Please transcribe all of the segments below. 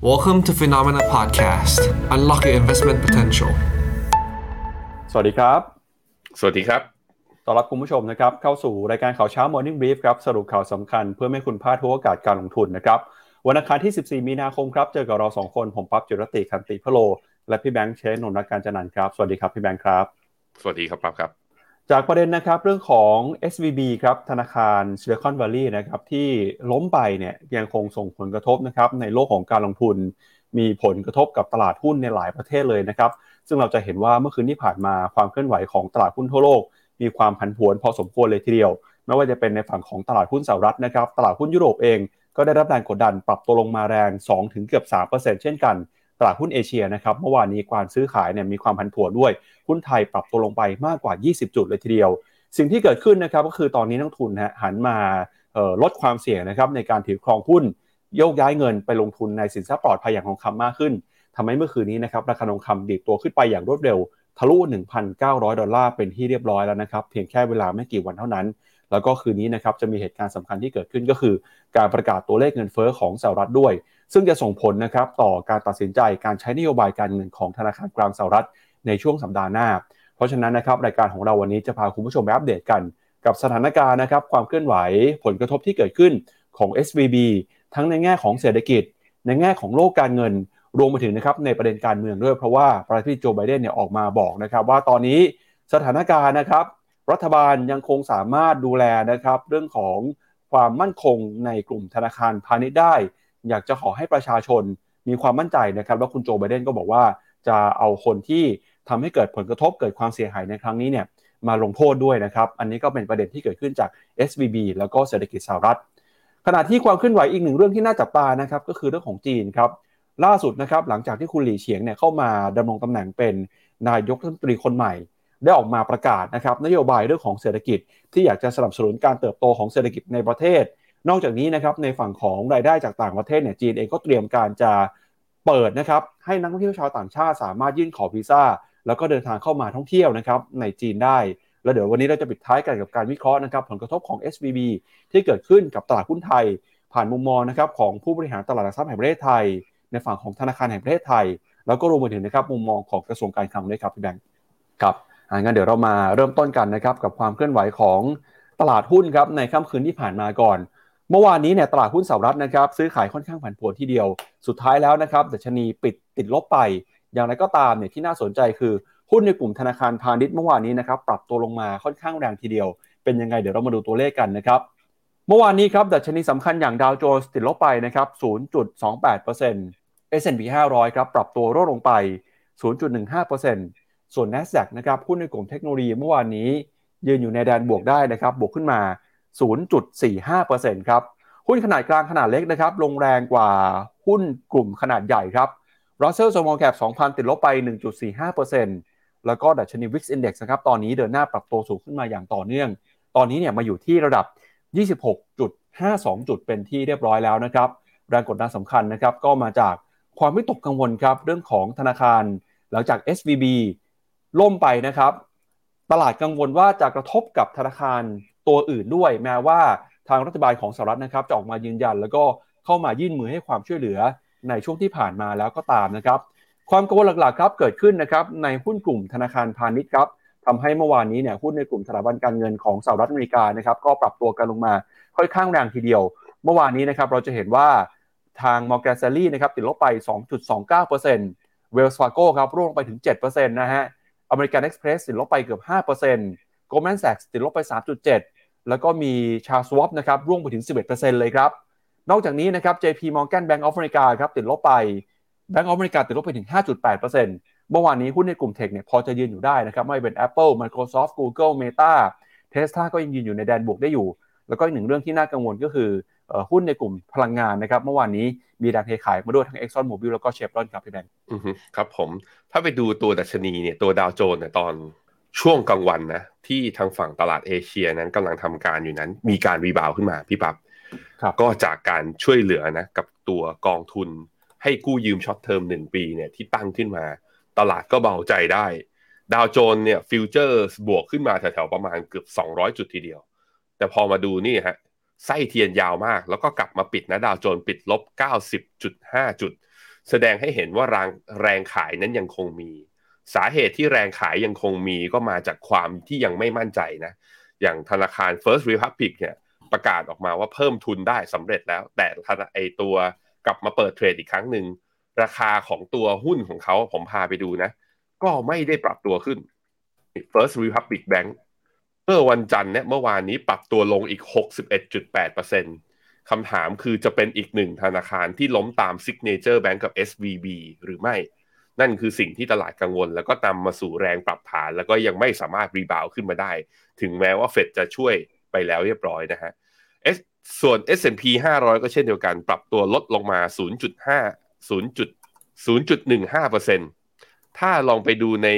Welcome to Phenomena Podcast. Unlock your investment potential. สวัสดีครับ สวัสดีครับ ต้อนรับคุณผู้ชมนะครับ เข้าสู่รายการข่าวเช้า Morning Brief ครับ สรุปข่าวสำคัญเพื่อไม่ให้คุณพลาดทุกโอกาสการลงทุนนะครับ วันอังคารที่ 14 มีนาคมครับ เจอกับเรา 2 คน ผมปั๊บจุรติคันติพะโล และพี่แบงค์เชนนนท์รักการจันนันท์ครับ สวัสดีครับพี่แบงค์ครับ สวัสดีครับปั๊บครับ จากประเด็นนะครับเรื่องของ SVB ครับธนาคาร Silicon Valley นะครับที่ล้มไปเนี่ยยังคงส่งผลกระทบนะครับในโลกของการลงทุน มีผลกระทบกับตลาดหุ้นในหลายประเทศเลยนะครับซึ่งเราจะเห็นว่าเมื่อคืนที่ผ่านมาความเคลื่อนไหวของตลาดหุ้นทั่วโลก มีความผันผวนพอสมควรเลยทีเดียวไม่ว่าจะเป็นในฝั่งของตลาดหุ้นสหรัฐนะครับตลาดหุ้นยุโรปเองก็ได้รับแรงกดดันปรับตัวลงมาแรง 2 ถึงเกือบ 3%เช่นกัน ตลาดหุ้นเอเชียนะครับเมื่อวานนี้การซื้อขายเนี่ยมีความผันผวนด้วยหุ้นไทยปรับตัวลงไปมากกว่า 20 จุดเลยทีเดียว สิ่งที่เกิดขึ้นนะครับก็คือตอนนี้นักทุนฮะหันมาลดความเสี่ยงนะครับในการถือครองหุ้นโยกย้ายเงินไปลงทุนในสินทรัพย์ปลอดภัยอย่างทองคำมากขึ้นทำให้เมื่อคืนนี้นะครับราคาทองคำดีดตัวขึ้นไปอย่างรวดเร็วทะลุ 1,900 ดอลลาร์เป็นที่เรียบร้อยแล้วนะครับ เพียงแค่เวลาไม่กี่วันเท่านั้น แล้วก็คืนนี้นะครับจะมีเหตุการณ์สำคัญที่เกิดขึ้นก็คือ การประกาศตัวเลขเงินเฟ้อของสหรัฐด้วย ซึ่งจะส่งผลนะครับต่อการตัดสินใจการใช้นโยบายการเงินของธนาคารกลางสหรัฐในช่วงสัปดาห์หน้า เพราะฉะนั้นนะครับรายการของเราวันนี้จะพาคุณผู้ชมไปอัปเดตกัน กับสถานการณ์นะครับความเคลื่อนไหวผลกระทบที่เกิดขึ้นของ SVB ทั้งในแง่ของเศรษฐกิจ ในแง่ของโลกการเงิน รวมไปถึงนะครับในประเด็นการเมืองด้วยเพราะว่าประธานาธิบดีโจไบเดนเนี่ยออกมาบอกนะครับว่าตอนนี้สถานการณ์นะครับ รัฐบาลยังคงสามารถดูแลนะครับเรื่องของความมั่นคงในกลุ่มธนาคารพาณิชย์ได้ อยากจะขอให้ประชาชนมีความมั่นใจนะครับว่าคุณโจไบเดนก็บอกว่าจะเอาคนที่ทำให้เกิดผลกระทบเกิดความเสียหายในครั้งนี้เนี่ยมาลงโทษด้วยนะครับ อันนี้ก็เป็นประเด็นที่เกิดขึ้นจาก SVB แล้วก็เศรษฐกิจสหรัฐ ขณะที่ความเคลื่อนไหวอีกหนึ่งเรื่องที่น่าจับตานะครับก็คือเรื่องของจีนครับล่าสุดนะครับหลังจากที่คุณหลี่เฉียงเนี่ยเข้ามาดำรงตำแหน่งเป็นนายกรัฐมนตรีคนใหม่ ได้ออกมาประกาศนะครับนโยบายเรื่องของเศรษฐกิจที่อยากจะสนับสนุนการเติบโตของเศรษฐกิจในประเทศ นอกจากนี้นะครับในฝั่งของรายได้จากต่างประเทศเนี่ยจีนเองก็เตรียมการจะเปิดนะครับให้นักท่องเที่ยวชาวต่างชาติสามารถยื่นขอวีซ่า แล้วก็เดินทางเข้ามาท่องเที่ยวนะครับในจีนได้ แล้วเดี๋ยววันนี้เราจะปิดท้ายกันกับการวิเคราะห์นะครับผลกระทบของ SVB ที่เกิดขึ้นกับตลาดหุ้นไทย ผ่านมุมมองนะครับของผู้บริหารตลาดหลักทรัพย์แห่งประเทศไทย ในฝั่งของธนาคารแห่งประเทศไทย แล้วก็รวมไปถึงนะครับมุมมองของกระทรวงการคลังด้วยครับพี่แบงค์ครับงั้นเดี๋ยวเรามาเริ่มต้นกันนะครับกับความเคลื่อนไหวของตลาดหุ้นครับในค่ำคืนที่ผ่านมาก่อน เมื่อวานนี้เนี่ยตลาดหุ้นสหรัฐนะครับซื้อขายค่อนข้างผันผวนทีเดียว สุดท้ายแล้วนะครับดัชนีปิดติดลบไป อย่างไรก็ตามเนี่ยที่น่าสนใจคือหุ้นในกลุ่มธนาคารพาณิชย์เมื่อวานนี้นะครับปรับตัวลงมาค่อนข้างแรงทีเดียว เป็นยังไงเดี๋ยวเรามาดูตัวเลขกันนะครับเมื่อวานนี้ครับดัชนีสำคัญอย่างดาวโจนส์ติดลบไปนะครับ 0.28% S&P 500 ครับปรับตัวลดลงไป 0.15%ส่วน NASDAQ นะครับหุ้นในกลุ่มเทคโนโลยีเมื่อวานนี้ ยืนอยู่ในแดนบวกได้นะครับบวกขึ้นมา 0.45%ครับ หุ้นขนาดกลางขนาดเล็กนะครับ ลงแรงกว่าหุ้นกลุ่มขนาดใหญ่ครับ Russell Small Cap 2,000 ติดลบไป 1.45%แล้วก็ดัชนี Wix Index นะครับ ตอนนี้เดินหน้าปรับตัวสูงขึ้นมาอย่างต่อเนื่อง ตอนนี้เนี่ยมาอยู่ที่ระดับ 26.52 จุดเป็นที่เรียบร้อยแล้วนะครับ แรงกดดันสำคัญนะครับ ก็มาจากความวิตกกังวลครับ เรื่องของธนาคาร หลังจาก SVB ล่มไปนะครับ ตลาดกังวลว่าจะกระทบกับธนาคาร ตัวอื่นด้วย แม้ว่าทางรัฐบาลของสหรัฐนะครับจะออกมายืนยัน แล้วก็เข้ามายื่นมือให้ความช่วยเหลือในช่วงที่ผ่านมาแล้วก็ตามนะครับ ความกังวลหลักๆครับเกิดขึ้นนะครับในหุ้นกลุ่มธนาคารพาณิชย์ครับทำให้เมื่อวานนี้เนี่ยหุ้นในกลุ่มสถาบันการเงินของสหรัฐอเมริกานะครับก็ปรับตัวกันลงมาค่อนข้างแรงทีเดียว เมื่อวานนี้นะครับเราจะเห็นว่าทาง Morgan Stanley นะครับติดลบไป 2.29% Wells Fargo ครับร่วงไปถึง 7%นะฮะ American Express ติดลบไปเกือบ 5% Goldman Sachs ติดลบไป 3.7 แล้วก็มี Charles Schwab นะครับร่วงไปถึง 11%เลยครับ นอกจากนี้นะครับ JP Morgan Bank of America ครับติดลบไป Bank of America ติดลบไปถึง 5.8%เมื่อวานนี้หุ้นในกลุ่มเทคเนี่ยพอจะยืนอยู่ได้นะครับไม่เป็น Apple Microsoft Google Meta Tesla ก็ยังยืนอยู่ในแดนบวกได้อยู่ แล้วก็อีกหนึ่งเรื่องที่น่ากังวลก็คือหุ้นในกลุ่มพลังงานนะครับเมื่อวานนี้มีแรงเทขายมาด้วยทั้ง Exxon Mobil แล้วก็เชฟรอนครับพี่แบงค์ครับผมถ้าไปดูตัวดัชนีเนี่ยตัวดาวโจนส์เนี่ยตอน ช่วงกลางวันนะที่ทางฝั่งตลาดเอเชียนั้นกำลังทำการอยู่นั้น มีการ rebound ขึ้นมาพี่แป๊บก็จากการช่วยเหลือนะกับตัวกองทุน ให้กู้ยืม short term หนึ่งปีเนี่ยที่ตั้งขึ้นมา ตลาดก็เบาใจได้ ดาวโจนส์เนี่ยฟิวเจอร์บวกขึ้นมาแถวๆประมาณเกือบ 200 จุดทีเดียว แต่พอมาดูนี่ฮะไส้เทียนยาวมาก แล้วก็กลับมาปิดนะดาวโจนส์ปิดลบ 90.5 จุด แสดงให้เห็นว่าแรงแรงขายนั้นยังคงมี สาเหตุที่แรงขายยังคงมีก็มาจากความที่ยังไม่มั่นใจนะอย่างธนาคาร First Republic เนี่ยประกาศออกมาว่าเพิ่มทุนได้สำเร็จแล้ว แต่ไอตัวกลับมาเปิดเทรดอีกครั้งหนึ่งราคาของตัวหุ้นของเขาผมพาไปดูนะ ก็ไม่ได้ปรับตัวขึ้น First Republic Bank เมื่อวันจันทร์เนี่ยเมื่อวานนี้ปรับตัวลงอีก 61.8%คำถามคือจะเป็นอีกหนึ่งธนาคารที่ล้มตาม Signature Bank กับ SVB หรือไม่ นั่นคือสิ่งที่ตลาดกังวล แล้วก็นำมาสู่แรงปรับฐาน แล้วก็ยังไม่สามารถรีบาวขึ้นมาได้ ถึงแม้ว่าเฟดจะช่วยไปแล้วเรียบร้อยนะฮะส่วน S&P 500 ก็เช่นเดียวกัน ปรับตัวลดลงมา 0.5 0.0.15%ถ้าลองไปดูใน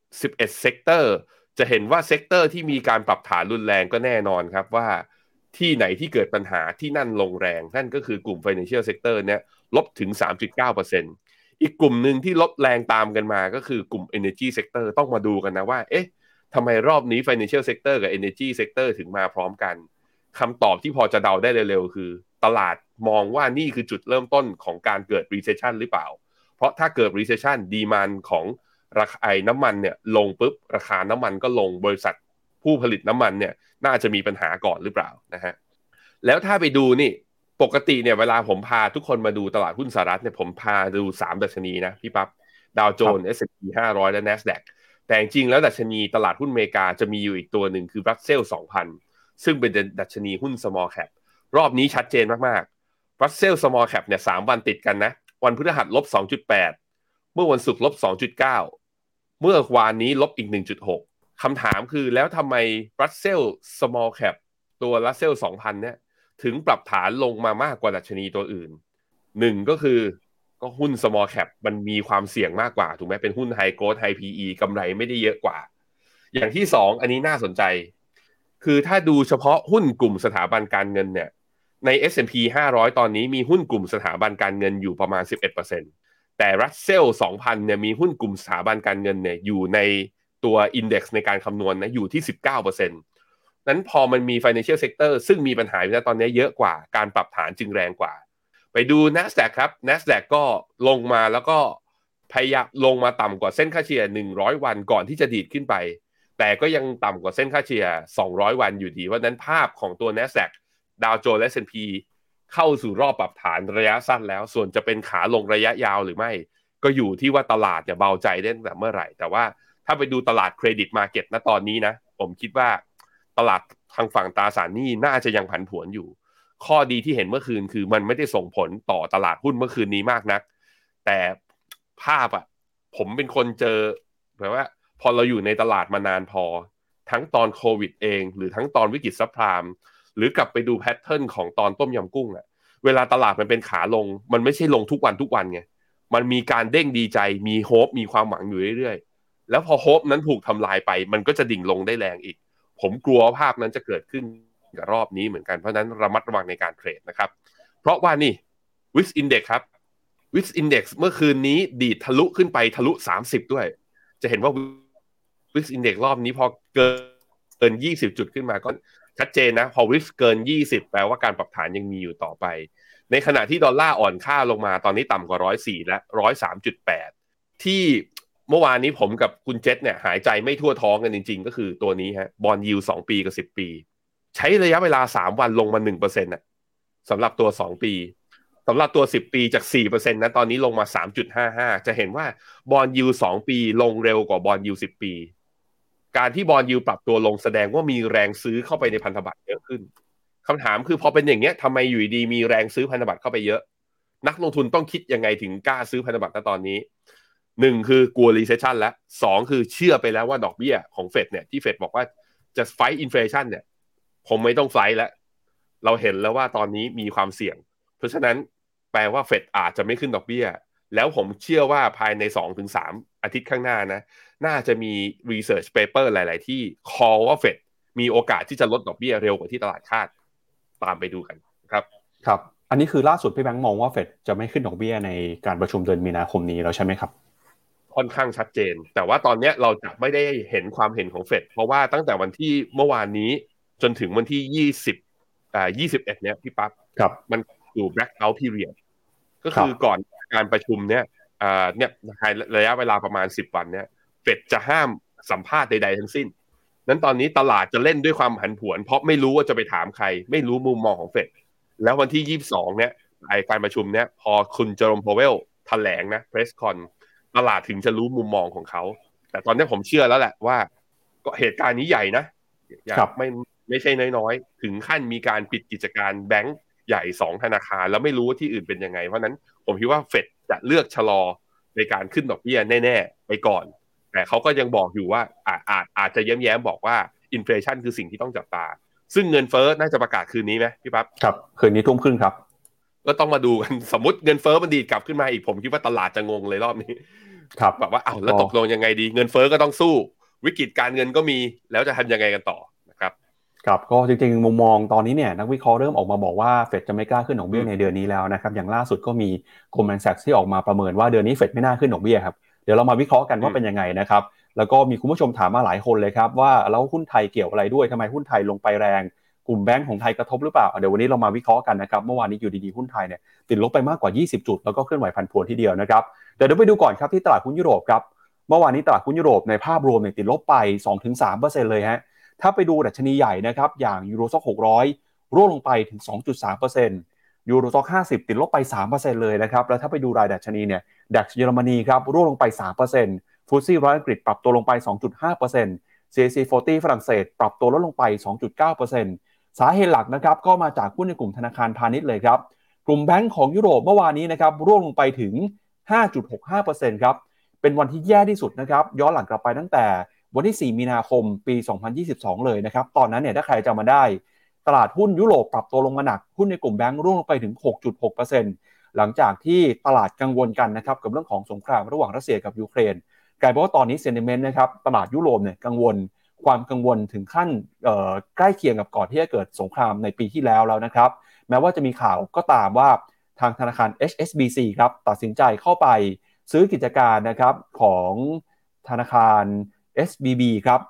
11 sector จะเห็นว่า sector ที่มีการปรับฐานรุนแรงก็แน่นอนครับว่าที่ไหนที่เกิดปัญหาที่นั่นลงแรง นั่นก็คือกลุ่ม Financial Sector เนี่ยลบถึง 3.9% อีกกลุ่มหนึ่งที่ลบแรงตามกันมาก็คือกลุ่ม Energy Sector ต้องมาดูกันนะว่า เอ๊ะทำไมรอบนี้ Financial Sector กับ Energy Sector ถึงมาพร้อมกันคำตอบที่พอจะเดาได้เร็วๆ คือ ตลาดมองว่านี่คือจุดเริ่มต้นของการเกิด recession หรือเปล่า เพราะถ้าเกิด recession ดีมันของราคาไอ้น้ำมันเนี่ยลงปุ๊บราคาน้ำมันก็ลงบริษัทผู้ผลิตน้ำมันเนี่ยน่าจะมีปัญหาก่อนหรือเปล่านะฮะแล้วถ้าไปดูนี่ ปกติเนี่ยเวลาผมพาทุกคนมาดูตลาดหุ้นสหรัฐเนี่ยผมพาดู3ดัชนีนะพี่ปับ๊บดาวโจนส์ S&P 500 และ NASDAQ แต่จริงแล้วดัชนีตลาดหุ้นอเมริกาจะมีอยู่อีกตัวหนึ่งคือรัสเซล2,000 ซึ่งเป็นดัชนีหุ้น small cap รอบนี้ชัดเจนมากๆรัสเซล small cap เนี่ยสามวันติดกันนะ วันพฤหัสลบ 2.8 เมื่อวันศุกร์ลบ 2.9 เมื่อวานนี้ลบอีก 1.6คำถามคือแล้วทำไมรัสเซล small cap ตัวรัสเซล2,000 เนี่ย ถึงปรับฐานลงมามากกว่าดัชนีตัวอื่นหนึ่งก็คือก็หุ้น small cap มันมีความเสี่ยงมากกว่า ถูกไหมเป็นหุ้น high growth high PE กำไรไม่ได้เยอะกว่า อย่างที่สองอันนี้น่าสนใจ คือถ้าดูเฉพาะหุ้นกลุ่มสถาบันการเงินเนี่ย ใน S&P 500 ตอนนี้มีหุ้นกลุ่มสถาบันการเงินอยู่ประมาณ 11%แต่รัสเซล2,000เนี่ยมีหุ้นกลุ่มสถาบันการเงินเนี่ยอยู่ในตัวอินเด็กซ์ในการคำนวณนะอยู่ที่ 19% นั้นพอมันมี financial sector ซึ่งมีปัญหาอยู่แล้วตอนนี้เยอะกว่าการปรับฐานจึงแรงกว่า ไปดู NASDAQ ครับ NASDAQ ก็ลงมาแล้วก็พยายามลงมาต่ำกว่าเส้นค่าเฉลี่ย100 วันก่อนที่จะดีดขึ้นไป แต่ก็ยังต่ำกว่าเส้นค่าเฉลี่ย200 วันอยู่ดีว่านั้นภาพของตัว NASDAQ ดาวโจนส์และ S&P เข้าสู่รอบปรับฐานระยะสั้นแล้ว ส่วนจะเป็นขาลงระยะยาวหรือไม่ ก็อยู่ที่ว่าตลาดจะเบาใจได้ตั้งแต่เมื่อไหร่ แต่ว่าถ้าไปดูตลาดเครดิตมาเก็ตณตอนนี้นะ ผมคิดว่า ตลาดทางฝั่งตราสารหนี้น่าจะยังผันผวนอยู่ ข้อดีที่เห็นเมื่อคืนคือมันไม่ได้ส่งผลต่อตลาดหุ้นเมื่อคืนนี้มากนัก แต่ภาพอะผมเป็นคนเจอแบบว่า พอเราอยู่ในตลาดมานานพอ ทั้งตอนโควิดเอง หรือทั้งตอนวิกฤต subprime หรือกลับไปดู pattern ของตอนต้มยำกุ้งอะเวลาตลาดมันเป็นขาลง มันไม่ใช่ลงทุกวันทุกวันไงมันมีการเด้งดีใจมี hope มีความหวังอยู่เรื่อยๆ แล้วพอ hope นั้นถูกทำลายไป มันก็จะดิ่งลงได้แรงอีก ผมกลัวภาพนั้นจะเกิดขึ้นกับรอบนี้เหมือนกันเพราะนั้นระมัดระวังในการเทรดนะครับ เพราะว่านี่ VIX Index ครับ VIX Index เมื่อคืนนี้ดีดทะลุขึ้นไปทะลุ 30 ด้วย จะเห็นว่า VIX Index รอบนี้พอเกินเกิน 20 จุดขึ้นมาก็ชัดเจนนะ พอ VIX เกิน 20 แปลว่าการปรับฐานยังมีอยู่ต่อไป ในขณะที่ดอลลาร์อ่อนค่าลงมาตอนนี้ต่ำกว่า 104 และ 103.8 ที่ เมื่อวานนี้ผมกับคุณเจษเนี่ยหายใจไม่ทั่วท้องกันจริง ๆ ก็คือตัวนี้ฮะ bond yield สองปีกับสิบปี ใช้ระยะเวลาสามวันลงมาหนึ่งเปอร์เซ็นต์อะสำหรับตัวสองปีสำหรับตัวสิบปีจากสี่เปอร์เซ็นต์นะตอนนี้ลงมาสามจุดห้าห้าจะเห็นว่า bond yield สองปีลงเร็วกว่า bond yield สิบปี การที่ bond yield ปรับตัวลงแสดงว่ามีแรงซื้อเข้าไปในพันธบัตรเยอะขึ้นคำถามคือพอเป็นอย่างเงี้ยทำไมอยู่ดีมีแรงซื้อพันธบัตรเข้าไปเยอะ นักลงทุนต้องคิดยังไงถึงกล้าซื้อพันธบัตรณตอนนี้ หนึ่งคือกลัว recession แล้วสองคือเชื่อไปแล้วว่าดอกเบี้ยของเฟดเนี่ยที่เฟดบอกว่าจะ fight inflation เนี่ย ผมไม่ต้อง fight แล้ว เราเห็นแล้วว่าตอนนี้มีความเสี่ยง เพราะฉะนั้นแปลว่าเฟดอาจจะไม่ขึ้นดอกเบี้ย แล้วผมเชื่อว่าภายใน2สอาทิตย์ข้างหน้านะ น่าจะมี research paper หลาย ๆ ที่ call ว่าเฟดมีโอกาสที่จะลดดอกเบี้ยเร็วกว่าที่ตลาดคาด ตามไปดูกันครับครับ อันนี้คือล่าสุดพี่แบงค์มองว่าเฟดจะไม่ขึ้นดอกเบี้ยในการประชุมเดือนมีนาคมนี้แล้วใช่ไหมครับ ค่อนข้างชัดเจน แต่ว่าตอนนี้เราจะไม่ได้เห็นความเห็นของเฟดเพราะว่าตั้งแต่วันที่เมื่อวานนี้จนถึงวันที่ยี่สิบอ่ายี่สิบเอ็ดเนี้ยพี่ปั๊บครับมันอยู่ blackout period ก็คือก่อนการประชุมเนี่ยเนี่ยระยะเวลาประมาณสิบวันเนี่ยเฟดจะห้ามสัมภาษณ์ใดๆทั้งสิ้น นั้นตอนนี้ตลาดจะเล่นด้วยความผันผวน เพราะไม่รู้ว่าจะไปถามใคร ไม่รู้มุมมองของเฟดแล้ววันที่ยี่สิบสองเนี่ยไอการประชุมเนี่ยพอคุณเจอร์มโพเวลแถลงนะเพรสคอน ตลาดถึงจะรู้มุมมองของเขา แต่ตอนนี้ผมเชื่อแล้วแหละว่าก็เหตุการณ์นี้ใหญ่นะไม่ไม่ใช่น้อยๆ ถึงขั้นมีการปิดกิจการแบงก์ใหญ่สองธนาคาร แล้วไม่รู้ว่าที่อื่นเป็นยังไง เพราะนั้นผมคิดว่าเฟดจะเลือกชะลอในการขึ้นดอกเบี้ยแน่ ๆ ไปก่อน แต่เขาก็ยังบอกอยู่ว่าอาจอาจอาจจะแย้มๆบอกว่าอินฟลชันคือสิ่งที่ต้องจับตา ซึ่งเงินเฟ้อน่าจะประกาศคืนนี้ไหมพี่ปั๊บครับ คืนนี้ทุ่มครึ่งครับ ก็ต้องมาดูกันสมมติเงินเฟ้อมันดีกลับขึ้นมาอีกผมคิดว่าตลาดจะงงเลยรอบนี้ ครับแบบว่าอ้าวแล้วตกลงยังไงดี เงินเฟ้อก็ต้องสู้ วิกฤตการเงินก็มีแล้วจะทำยังไงกันต่อนะครับ ครับก็จริงๆมุมมองตอนนี้เนี่ยนักวิเคราะห์เริ่มออกมาบอกว่าเฟดจะไม่กล้าขึ้นดอกเบี้ยในเดือนนี้แล้วนะครับ อย่างล่าสุดก็มี Goldman Sachs ที่ออกมาประเมินว่าเดือนนี้เฟดไม่น่าขึ้นดอกเบี้ยครับเดี๋ยวเรามาวิเคราะห์กันว่าเป็นยังไงนะครับแล้วก็มีคุณผู้ชมถามมาหลายคนเลยครับว่าแล้วหุ้นไทยเกี่ยวอะไรด้วยทำไมหุ้นไทยลงไปแรง กลุ่มแบงก์ของไทยกระทบหรือเปล่า เดี๋ยววันนี้เรามาวิเคราะห์กันนะครับ เมื่อวานนี้อยู่ดีๆหุ้นไทยเนี่ยติดลบไปมากกว่า 20 จุด แล้วก็เคลื่อนไหวพันพวนทีเดียวนะครับ เดี๋ยวไปดูก่อนครับที่ตลาดหุ้นยุโรปครับ เมื่อวานนี้ตลาดหุ้นยุโรปในภาพรวมเนี่ยติดลบไป 2-3%เลยฮะ ถ้าไปดูดัชนีใหญ่นะครับอย่างยูโรซ็อก600 ร่วงลงไปถึง 2.3%ยูโรซ็อก50 ติดลบไป 3%เลยนะครับแล้วถ้าไปดูรายดัชนีเนี่ยดัชเยอรมนีครับร่วงลงไป 3%ฟุตซี่ร้อยอังกฤษปรับตัวลงไป 2.5% CAC 40 ฝรั่งเศส ปรับตัวลดลงไป 2.9% สาเหตุหลักนะครับก็มาจากหุ้นในกลุ่มธนาคารพาณิชย์เลยครับ กลุ่มแบงก์ของยุโรปเมื่อวานนี้นะครับร่วงลงไปถึง 5.65%ครับ เป็นวันที่แย่ที่สุดนะครับย้อนหลังกลับไปตั้งแต่วันที่ 4 มีนาคมปี 2022 เลยนะครับ ตอนนั้นเนี่ยถ้าใครจะมาได้ ตลาดหุ้นยุโรปปรับตัวลงมาหนัก หุ้นในกลุ่มแบงก์ร่วงลงไปถึง 6.6%หลังจากที่ตลาดกังวลกันนะครับกับเรื่องของสงครามระหว่างรัสเซียกับยูเครนกลายเป็นว่าตอนนี้เซนิเมนต์นะครับตลาดยุโรปเนี่ยกังวล ความกังวลถึงขั้นใกล้เคียงกับก่อนที่จะเกิดสงครามในปีที่แล้วแล้วนะครับ แม้ว่าจะมีข่าวก็ตามว่าทางธนาคาร HSBC ครับตัดสินใจเข้าไปซื้อกิจการนะครับของธนาคาร SBB ครับ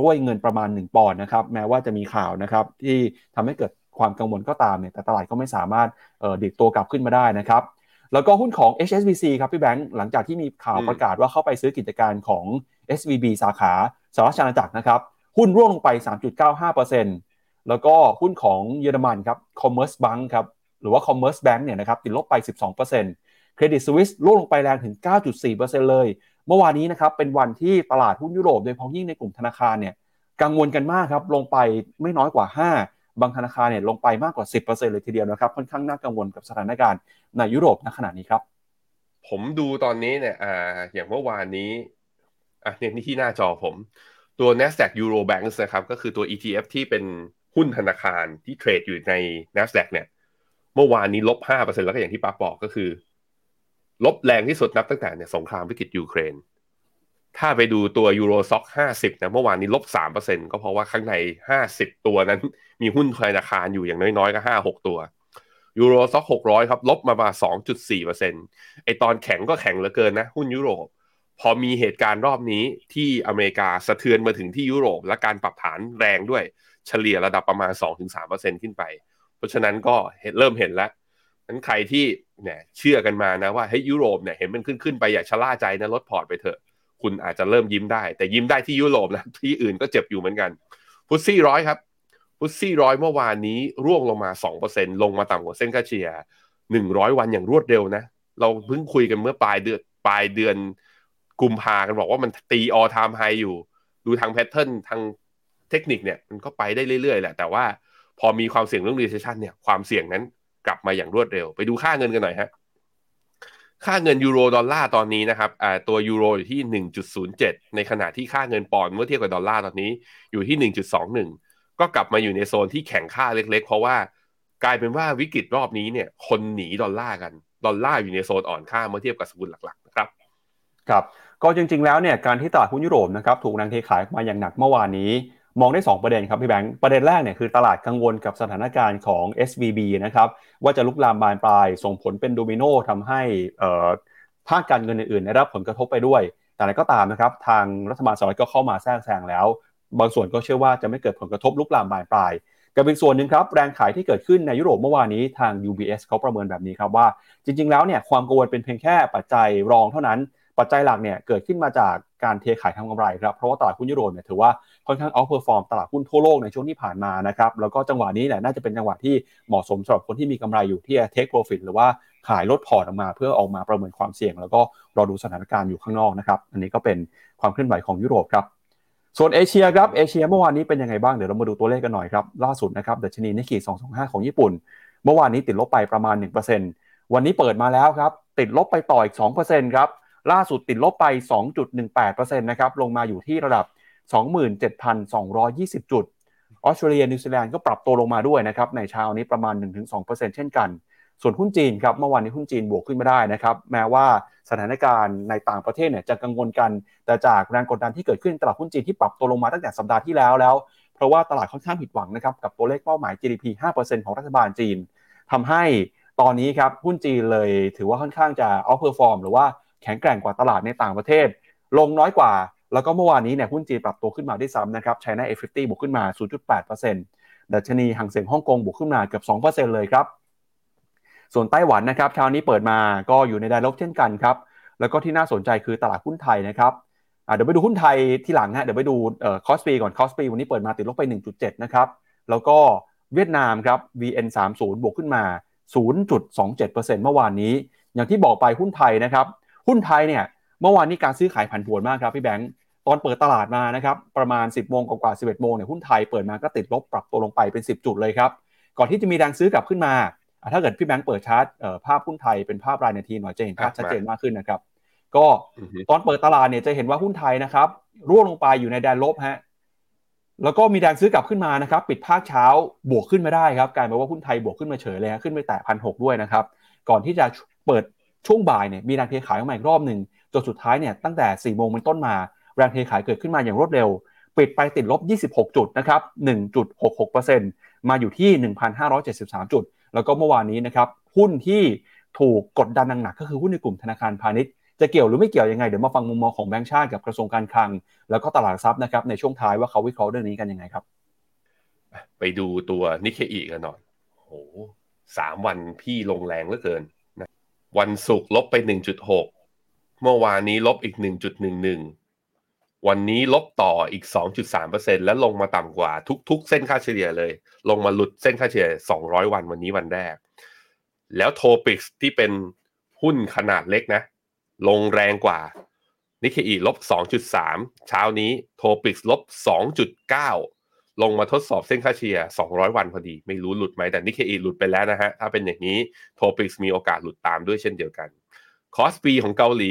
ด้วยเงินประมาณ 1 ปอนด์นะครับแม้ว่าจะมีข่าวนะครับที่ทำให้เกิดความกังวลก็ตามเนี่ยแต่ตลาดก็ไม่สามารถดิดตัวกลับขึ้นมาได้นะครับแล้วก็หุ้นของ HSBC ครับพี่แบงค์หลังจากที่มีข่าวประกาศว่าเข้าไปซื้อกิจการของ SVB สาขา สหรัฐอาณาจักรนะครับ หุ้นร่วงลงไป 3.95%แล้วก็หุ้นของเยอรมันครับ Commerce Bank ครับหรือว่า Commerce Bank เนี่ยนะครับติดลบไป 12% Credit Suisse ร่วงลงไปแรงถึง 9.4%เลย เมื่อวานนี้นะครับเป็นวันที่ตลาดหุ้นยุโรปโดยเฉพาะยิ่งในกลุ่มธนาคารเนี่ยกังวลกันมากครับลงไปไม่น้อยกว่า 5บางธนาคารเนี่ยลงไปมากกว่า 10%เลยทีเดียวนะครับ ค่อนข้างน่ากังวลกับสถานการณ์ในยุโรปณขณะนี้ครับ ผมดูตอนนี้เนี่ยอ่าอย่างเมื่อวานนี้ อะเนี่ยนี่ที่หน้าจอผม ตัว NASDAQ Euro Banks นะครับ ก็คือตัว ETF ที่เป็นหุ้นธนาคารที่เทรดอยู่ใน NASDAQ เนี่ย เมื่อวานนี้ลบ5%แล้วก็อย่างที่ป้าบอกก็คือ ลบแรงที่สุดนับตั้งแต่เนี่ยสงครามวิกฤตยูเครน ถ้าไปดูตัวยูโรซ็อกห้าสิบนะเมื่อวานนี้ลบสามเปอร์เซ็นก็เพราะว่าข้างในห้าสิบตัวนั้น มีหุ้นธนาคารอยู่อย่างน้อยๆก็ห้าหกตัวยูโรซ็อกหกร้อยครับ ลบมาประมาณสองจุดสี่เปอร์เซ็นไอตอนแข็งก็แข็งเหลือเกินนะ หุ้นยุโรป พอมีเหตุการณ์รอบนี้ที่อเมริกาสะเทือนมาถึงที่ยุโรป และการปรับฐานแรงด้วยเฉลี่ยระดับประมาณ 2-3%ขึ้นไป เพราะฉะนั้นก็เริ่มเห็นแล้วนั้นใครที่เนี่ยเชื่อกันมานะว่าเฮ้ยยุโรปเนี่ยเห็นมันขึ้นขึ้นไปอย่าชะล่าใจนะลดพอร์ตไปเถอะ คุณอาจจะเริ่มยิ้มได้ แต่ยิ้มได้ที่ยุโรปนะที่อื่นก็เจ็บอยู่เหมือนกัน FTSE ร้อยครับ FTSE ร้อยเมื่อวานนี้ร่วงลงมา 2%ลงมาต่ำกว่าเส้นค่าเฉลี่ย100 วันอย่างรวดเร็วนะ เราเพิ่งคุยกันเมื่อปลายเดือนปลายเดือน กุมภากันบอกว่ามันตี all time high อยู่ ดูทาง pattern ทางเทคนิคเนี่ยมันก็ไปได้เรื่อยๆแหละ แต่ว่าพอมีความเสี่ยงเรื่อง recession เนี่ยความเสี่ยงนั้นกลับมาอย่างรวดเร็ว ไปดูค่าเงินกันหน่อยฮะค่าเงินยูโรดอลลาร์ตอนนี้นะครับตัวยูโรอยู่ที่ 1.07 ในขณะที่ค่าเงินปอนด์เมื่อเทียบกับดอลลาร์ตอนนี้อยู่ที่ 1.21 ก็กลับมาอยู่ในโซนที่แข็งค่าเล็กๆ เพราะว่ากลายเป็นว่าวิกฤตรอบนี้เนี่ยคนหนีดอลลาร์กัน ดอลลาร์อยู่ในโซนอ่อนค่าเมื่อเทียบกับสกุลหลักๆนะครับ ครับ ก็จริง ๆ แล้วเนี่ยการที่ตลาดหุ้นยุโรปนะครับถูกแรงเทขายมาอย่างหนักเมื่อวานนี้ มองได้ 2 ประเด็นครับพี่แบงค์ประเด็นแรกเนี่ยคือตลาดกังวลกับสถานการณ์ของ SVB นะครับว่าจะลุกลามบานปลาย ส่งผลเป็นโดมิโนทำให้ภาคการเงินอื่นๆได้รับผลกระทบไปด้วย แต่อะไรก็ตามนะครับทางรัฐบาลสหรัฐก็เข้ามาแทรกแซงแล้ว บางส่วนก็เชื่อว่าจะไม่เกิดผลกระทบลุกลามบานปลายก็เป็นส่วนหนึ่งครับแรงขายที่เกิดขึ้นในยุโรปเมื่อวานนี้ทาง UBS เขาประเมินแบบนี้ครับว่า จริง ๆ แล้วเนี่ยความกังวลเป็นเพียงแค่ปัจจัยรองเท่านั้น ปัจจัยหลักเนี่ยเกิดขึ้นมาจากการเทขายทำกำไรครับเพราะว่าตลาดหุ้นยุโรปเนี่ยถือว่าค่อนข้าง outperform ตลาดหุ้นทั่วโลกในช่วงที่ผ่านมานะครับแล้วก็จังหวะนี้แหละน่าจะเป็นจังหวะที่เหมาะสมสำหรับคนที่มีกำไรอยู่ที่จะ take profit หรือว่าขายลดพอร์ตออกมา เพื่อออกมาประเมินความเสี่ยง แล้วก็รอดูสถานการณ์อยู่ข้างนอกนะครับอันนี้ก็เป็นความเคลื่อนไหวของยุโรปครับส่วนเอเชียครับเอเชียเมื่อวานนี้เป็นยังไงบ้างเดี๋ยวเรามาดูตัวเลขกันหน่อยครับล่าสุดนะครับดัชนีนิกเกอิ225 ของญี่ปุ่น เมื่อวานนี้ติดลบไปประมาณ 1%วันนี้เปิดมาแล้วครับติดลบไปต่ออีก 2%ครับ ล่าสุดติดลบไป 2.18%นะครับลงมาอยู่ที่ระดับ 27,220 จุด ออสเตรเลียนิวซีแลนด์ก็ปรับตัวลงมาด้วยนะครับในเช้านี้ประมาณ 1-2%เช่นกัน ส่วนหุ้นจีนครับเมื่อวานนี้หุ้นจีนบวกขึ้นมาได้นะครับแม้ว่าสถานการณ์ในต่างประเทศเนี่ยจะกังวลกัน แต่จากแรงกดดันที่เกิดขึ้นตลาดหุ้นจีนที่ปรับตัวลงมาตั้งแต่สัปดาห์ที่แล้วแล้ว เพราะว่าตลาดค่อนข้างผิดหวังนะครับกับตัวเลขเป้าหมาย GDP 5%ของรัฐบาลจีนทำให้ตอนนี้ครับหุ้นจีนเลยถือว่าค่อนข้างจะ outperform หรือว่า แข็งแกร่งกว่าตลาดในต่างประเทศ ลงน้อยกว่า แล้วก็เมื่อวานนี้เนี่ยหุ้นจีนปรับตัวขึ้นมาได้ซ้ำนะครับ China A50 บวกขึ้นมา 0.8%ดัชนีฮั่งเส็งฮ่องกงบวกขึ้นมาเกือบ2%เลยครับ ส่วนไต้หวันนะครับเช้านี้เปิดมาก็อยู่ในแดนลบเช่นกันครับแล้วก็ที่น่าสนใจคือตลาดหุ้นไทยนะครับเดี๋ยวไปดูหุ้นไทยทีหลังฮะเดี๋ยวไปดูคอสปีก่อนคอสปีวันนี้เปิดมาติดลบไป 1.7 นะครับ แล้วก็เวียดนามครับ VN30 บวกขึ้นมา 0.27%เมื่อวานนี้ อย่างที่บอกไปหุ้นไทยนะครับ หุ้นไทยเนี่ยเมื่อวานนี้การซื้อขายผันผวนมากครับพี่แบงค์ตอนเปิดตลาดมานะครับประมาณ 10โมงกว่าๆ11โมงเนี่ยหุ้นไทยเปิดมาก็ติดลบปรับตัวลงไปเป็น 10 จุดเลยครับก่อนที่จะมีแรงซื้อกลับขึ้นมา ถ้าเกิดพี่แบงค์เปิดชาร์ตภาพหุ้นไทยเป็นภาพรายนาทีหน่อยจะเห็นภาพชัดเจนมากขึ้นนะครับก็ตอนเปิดตลาดเนี่ยจะเห็นว่าหุ้นไทยนะครับร่วงลงไปอยู่ในแดนลบฮะแล้วก็มีแรงซื้อกลับขึ้นมานะครับปิดภาคเช้าบวกขึ้นมาได้ครับกลายเป็นว่าหุ้นไทยบวกขึ้นมาเฉยเลยฮะขึ้นไปแตะพันหด้วยนะครับก่อนที่จะเปิด ช่วงบ่ายเนี่ยมีแรงเทขายออกมาอีกรอบหนึ่งจนสุดท้ายเนี่ยตั้งแต่4ี่โมงเป็นต้นมาแรงเทขายเกิดขึ้นมาอย่างรวดเร็ว ปิดไปติดลบ 26 จุดนะครับ 1.66%มาอยู่ที่ 1,573 จุด แล้วก็เมื่อวานนี้นะครับหุ้นที่ถูกกดดันหนักๆก็คือหุ้นในกลุ่มธนาคารพาณิชย์จะเกี่ยวหรือไม่เกี่ยวยังไง เดี๋ยวมาฟังมุมมองของแบงก์ชาติกับกระทรวงการคลัง แล้วก็ตลาดทรัพย์นะครับในช่วงท้ายว่าเขาวิเคราะห์เรื่องนี้กันยังไงครับ ไปดูตัวนิเคอีกันหน่อยโอ้สามวันพี่ลงแรงเหลือเกิน วันศุกร์ลบไป 1.6 เมื่อวานนี้ลบอีก 1.11 วันนี้ลบต่ออีก 2.3%แล้วลงมาต่ำกว่าทุกๆ เส้นค่าเฉลี่ยเลย ลงมาหลุดเส้นค่าเฉลี่ย 200 วันวันนี้วันแรก แล้วโทปิกที่เป็นหุ้นขนาดเล็กนะ ลงแรงกว่านิเคอิลบ 2.3 เช้านี้โทปิกลบ 2.9 ลงมาทดสอบเส้นค่าเฉลี่ย 200 วันพอดี ไม่รู้หลุดไหมแต่นิเคอิหลุดไปแล้วนะฮะ ถ้าเป็นอย่างนี้โทปิกมีโอกาสหลุดตามด้วยเช่นเดียวกัน คอสปีของเกาหลี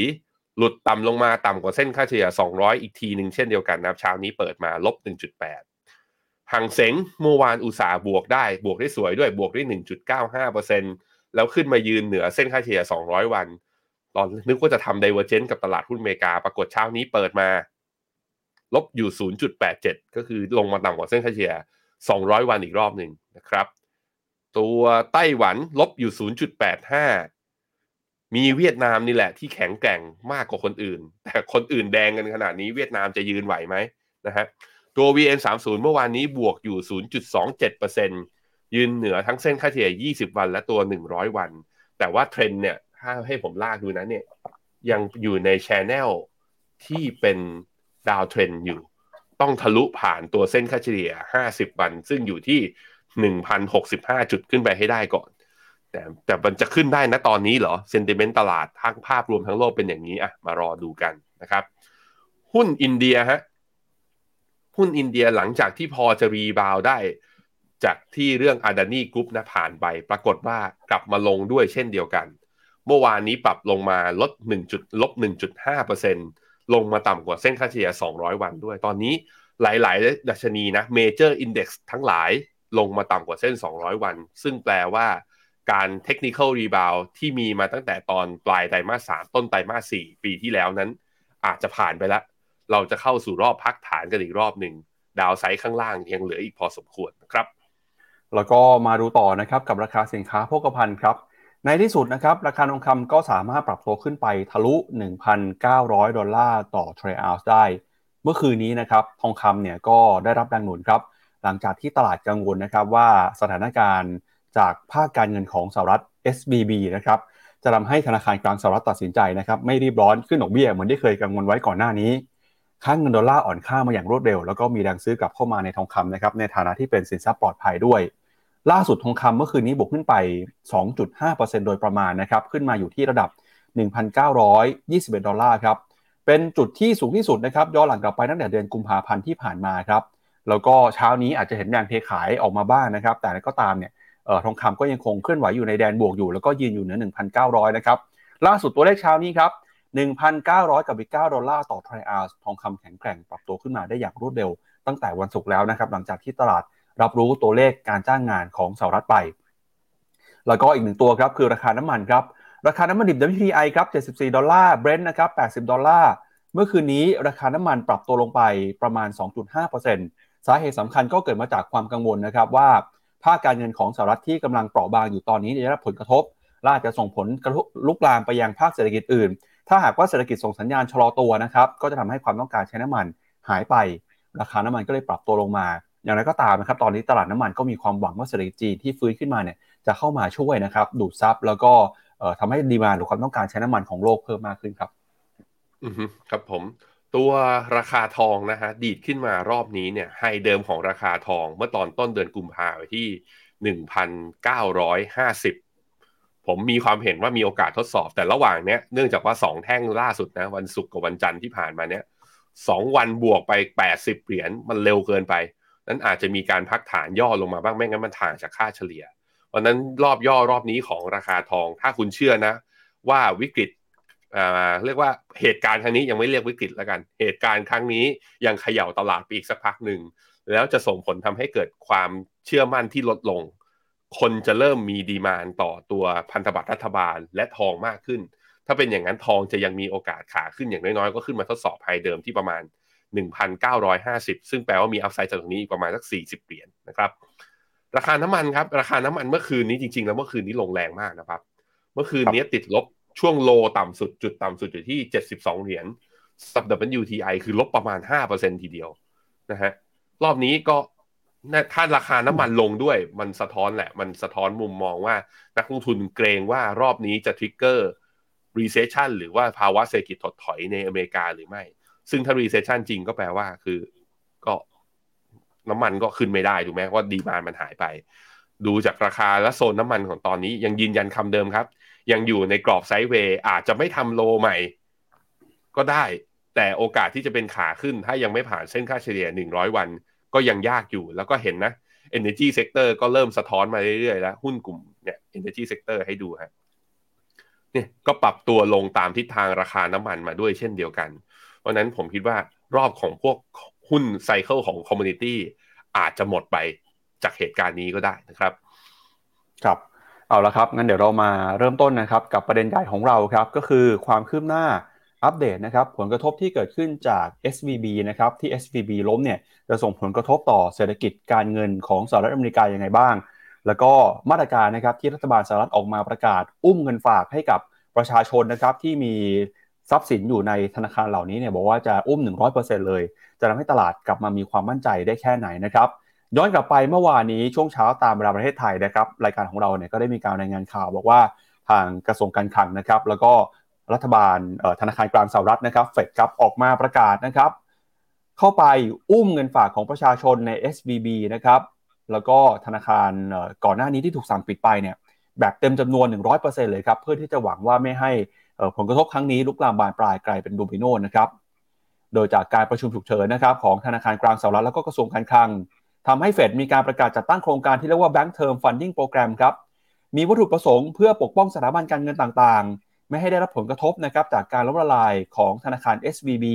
หลุดต่ำลงมาต่ำกว่าเส้นค่าเฉลี่ย 200 อีกทีหนึ่งเช่นเดียวกันนะเช้านี้เปิดมาลบ 1.8ห่างเสงเมื่อวานอุตสาห์บวกได้บวกได้สวยด้วยบวกได้ 1.95%แล้วขึ้นมายืนเหนือเส้นค่าเฉลี่ย 200 วัน ตอนนึกว่าจะทำไดเวอร์เจนต์กับตลาดหุ้นอเมริกาปรากฏเช้านี้เปิดมา ลบอยู่ 0.87 ก็คือลงมาต่ำกว่าเส้นค่าเฉลี่ย 200 วันอีกรอบหนึ่งนะครับ ตัวไต้หวันลบอยู่ 0.85 มีเวียดนามนี่แหละที่แข็งแกร่งมากกว่าคนอื่น แต่คนอื่นแดงกันขนาดนี้เวียดนามจะยืนไหวไหมนะฮะ ตัว VN30 เมื่อวานนี้บวกอยู่ 0.27%ยืนเหนือทั้งเส้นค่าเฉลี่ย 20 วันและตัว 100 วัน แต่ว่าเทรนเนี่ย ถ้าให้ผมลากดูนะเนี่ย ยังอยู่ใน channel ที่เป็น downtrend อยู่ ต้องทะลุผ่านตัวเส้นค่าเฉลี่ย 50 วัน ซึ่งอยู่ที่ 1,065 จุดขึ้นไปให้ได้ก่อน แต่แต่มันจะขึ้นได้นะตอนนี้เหรอ sentiment ตลาดทั้งภาพรวมทั้งโลกเป็นอย่างนี้อะมารอดูกันนะครับ หุ้นอินเดียฮะหุ้นอินเดียหลังจากที่พอจะ rebound ได้จากที่เรื่องอาดานีกรุ๊ปนะผ่านไป ปรากฏว่ากลับมาลงด้วยเช่นเดียวกัน เมื่อวานนี้ปรับลงมาลด1จุดลบ1.5%เปอร์เซ็นต์ ลงมาต่ำกว่าเส้นค่าเฉลี่ย 200 วันด้วย ตอนนี้หลาย ๆ ดัชนีนะ Major Index ทั้งหลายลงมาต่ำกว่าเส้น 200 วัน ซึ่งแปลว่าการ Technical Rebound ที่มีมาตั้งแต่ตอนปลายไตรมาส3ต้นไตรมาส4ปีที่แล้วนั้น อาจจะผ่านไปแล้วเราจะเข้าสู่รอบพักฐานกันอีกรอบหนึ่ง ดาวไซด์ข้างล่างยังเหลืออีกพอสมควรนะครับ แล้วก็มาดูต่อนะครับกับราคาสินค้าโภคภัณฑ์ครับ ในที่สุดนะครับราคาทองคำก็สามารถปรับตัวขึ้นไปทะลุ 1,900 ดอลลาร์ต่อเทรอัลล์ได้ เมื่อคืนนี้นะครับทองคำเนี่ยก็ได้รับแรงหนุนครับ หลังจากที่ตลาดกังวลนะครับว่าสถานการณ์จากภาคการเงินของสหรัฐ SBB นะครับจะทำให้ธนาคารกลางสหรัฐตัดสินใจนะครับไม่รีบร้อนขึ้นดอกเบี้ยเหมือนที่เคยกังวลไว้ก่อนหน้านี้ค่างเงินดอลลาร์อ่อนค่ามาอย่างรวดเร็ว แล้วก็มีแรงซื้อกลับเข้ามาในทองคำนะครับในฐานะที่เป็นสินทรัพย์ปลอดภัยด้วย ล่าสุดทองคำเมื่อคืนนี้บวกขึ้นไป 2.5%โดยประมาณนะครับ ขึ้นมาอยู่ที่ระดับ 1,921 ดอลลาร์ครับ เป็นจุดที่สูงที่สุดนะครับย้อนหลังกลับไปตั้งแต่เดือนกุมภาพันธ์ที่ผ่านมาครับ แล้วก็เช้านี้อาจจะเห็นแรงเทขายออกมาบ้างนะครับ แต่ก็ตามเนี่ยทองคำก็ยังคงเคลื่อนไหวอยู่ในแดนบวกอยู่ แล้วก็ยืนอยู่เหนือ 1,900 นะครับ ล่าสุดตัวเลขเช้านี้ครับ 1,900 กับอีก9ดอลลาร์ต่อ troy ounce ทองคำแข็งแกร่งปรับตัวขึ้นมาได้อย่างรวดเร็วตั้งแต่วันศุกร์แล้วนะครับ หลังจากที่ตลาด รับรู้ตัวเลขการจ้างงานของสหรัฐไป แล้วก็อีกหนึ่งตัวครับคือราคาน้ำมันครับ ราคาน้ำมันดิบ WTI ครับ 74 ดอลลาร์ Brent นะครับ 80 ดอลลาร์ เมื่อคืนนี้ราคาน้ำมันปรับตัวลงไปประมาณ 2.5%สาเหตุสำคัญก็เกิดมาจากความกังวลนะครับว่าภาคการเงินของสหรัฐที่กำลังเปราะบางอยู่ตอนนี้จะได้รับผลกระทบละอาจะส่งผลกระทบลุกลามไปยังภาคเศรษฐกิจอื่น ถ้าหากว่าเศรษฐกิจส่งสัญญาณชะลอตัวนะครับ ก็จะทำให้ความต้องการใช้น้ำมันหายไป ราคาน้ำมันก็เลยปรับตัวลงมา อย่างไรก็ตามนะครับตอนนี้ตลาดน้ำมันก็มีความหวังว่าเศรษฐกิจจีนที่ฟื้นขึ้นมาเนี่ยจะเข้ามาช่วยนะครับดูดซับแล้วก็ทำให้ดีมาหรือความต้องการใช้น้ำมันของโลกเพิ่มมากขึ้นครับอือครับผมตัวราคาทองนะฮะดีดขึ้นมารอบนี้เนี่ยไฮเดิมของราคาทองเมื่อตอนต้นเดือนกุมภาพันธ์ที่หนึ่งพันเก้าร้อยห้าสิบผมมีความเห็นว่ามีโอกาสทดสอบ แต่ระหว่างเนี้ยเนื่องจากว่าสองแท่งล่าสุดนะวันศุกร์กับวันจันทร์ที่ผ่านมาเนี้ยสองวันบวกไปแปดสิบเหรียญมันเร็วเกินไป นั้นอาจจะมีการพักฐานย่อลงมาบ้างไม่งั้นมันถ่างจากค่าเฉลี่ยเพราะนั้นรอบย่อรอบนี้ของราคาทอง ถ้าคุณเชื่อนะ ว่าวิกฤตเรียกว่าเหตุการณ์ครั้งนี้ยังไม่เรียกวิกฤตแล้วกัน เหตุการณ์ครั้งนี้ยังเขย่าตลาดไปอีกสักพักหนึ่งแล้วจะส่งผลทำให้เกิดความเชื่อมั่นที่ลดลง คนจะเริ่มมีดีมานต่อตัวพันธบัตรรัฐบาลและทองมากขึ้น ถ้าเป็นอย่างนั้นทองจะยังมีโอกาสขาขึ้นอย่างน้อยๆ ก็ขึ้นมาทดสอบภายเดิมที่ประมาณ 1,950 ซึ่งแปลว่ามีอัพไซด์จากตรงนี้อีกประมาณสัก 40 เหรียญนนะครับ ราคาน้ำมันครับ ราคาน้ำมันเมื่อคืนนี้จริงๆ แล้วเมื่อคืนนี้ลงแรงมากนะครับ เมื่อคืนนี้ติดลบช่วงโลต่ำสุดจุดต่ำสุดอยู่ที่ 72 เหรียญสัปดาห์ WTI คือลบประมาณ 5%ทีเดียวนะฮะ รอบนี้ก็ถ้าราคาน้ำมันลงด้วยมันสะท้อนแหละ มันสะท้อนมุมมองว่านักลงทุนเกรงว่ารอบนี้จะทริกเกอร์ recession หรือว่าภาวะเศรษฐกิจถดถอยในอเมริกาหรือไม่ ซึ่งถ้า recession จริงก็แปลว่าคือ ก็น้ำมันก็ขึ้นไม่ได้ถูกไหมว่าดีมานมันหายไป ดูจากราคาและโซนน้ำมันของตอนนี้ยังยืนยันคำเดิมครับ ยังอยู่ในกรอบไซด์เวย์อาจจะไม่ทำโลใหม่ ก็ได้ แต่โอกาสที่จะเป็นขาขึ้น ถ้ายังไม่ผ่านเส้นค่าเฉลี่ย 100 วัน ก็ยังยากอยู่แล้วก็เห็นนะ Energy Sector ก็เริ่มสะท้อนมาเรื่อยๆแล้วหุ้นกลุ่มเนี่ย Energy Sector ให้ดูฮะเนี่ยก็ปรับตัวลงตามทิศทางราคาน้ำมันมาด้วยเช่นเดียวกัน เพราะนั้นผมคิดว่ารอบของพวกหุ้น cycle ของ commodity อาจจะหมดไปจากเหตุการณ์นี้ก็ได้นะครับ ครับเอาละครับงั้นเดี๋ยวเรามาเริ่มต้นนะครับ กับประเด็นใหญ่ของเราครับก็คือความคืบหน้าอัปเดตนะครับผลกระทบที่เกิดขึ้นจาก SVB นะครับที่ SVB ล้มเนี่ยจะส่งผลกระทบต่อเศรษฐกิจการเงินของสหรัฐอเมริกายังไงบ้าง แล้วก็มาตรการนะครับที่รัฐบาลสหรัฐออกมาประกาศ อุ้มเงินฝากให้กับประชาชนนะครับที่มี ทรัพย์สินอยู่ในธนาคารเหล่านี้เนี่ยบอกว่าจะอุ้ม 100%เลย จะทำให้ตลาดกลับมามีความมั่นใจได้แค่ไหนนะครับย้อนกลับไปเมื่อวานนี้ช่วงเช้าตามเวลาประเทศไทยนะครับรายการของเราเนี่ยก็ได้มีการรายงานข่าว บอกว่าทางกระทรวงการคลังนะครับ แล้วก็รัฐบาลธนาคารกลางสหรัฐนะครับเฟดครับออกมาประกาศนะครับ เข้าไปอุ้มเงินฝากของประชาชนใน SVB นะครับแล้วก็ธนาคารก่อนหน้านี้ที่ถูกสั่งปิดไปเนี่ยแบบเต็มจำนวน 100%เลยครับเพื่อที่จะหวังว่าไม่ให้ ผลกระทบครั้งนี้ลุกลามบานปลายกลายเป็นโดมิโนนะครับโดยจากการประชุมฉุกเฉินนะครับของธนาคารกลางสหรัฐแล้วก็กระทรวงการคลังทำให้เฟดมีการประกาศจัดตั้งโครงการที่เรียกว่า Bank Term Funding Program ครับมีวัตถุประสงค์เพื่อปกป้องสถาบันการเงินต่างๆ ไม่ให้ได้รับผลกระทบนะครับจากการล้มละลายของธนาคาร SVB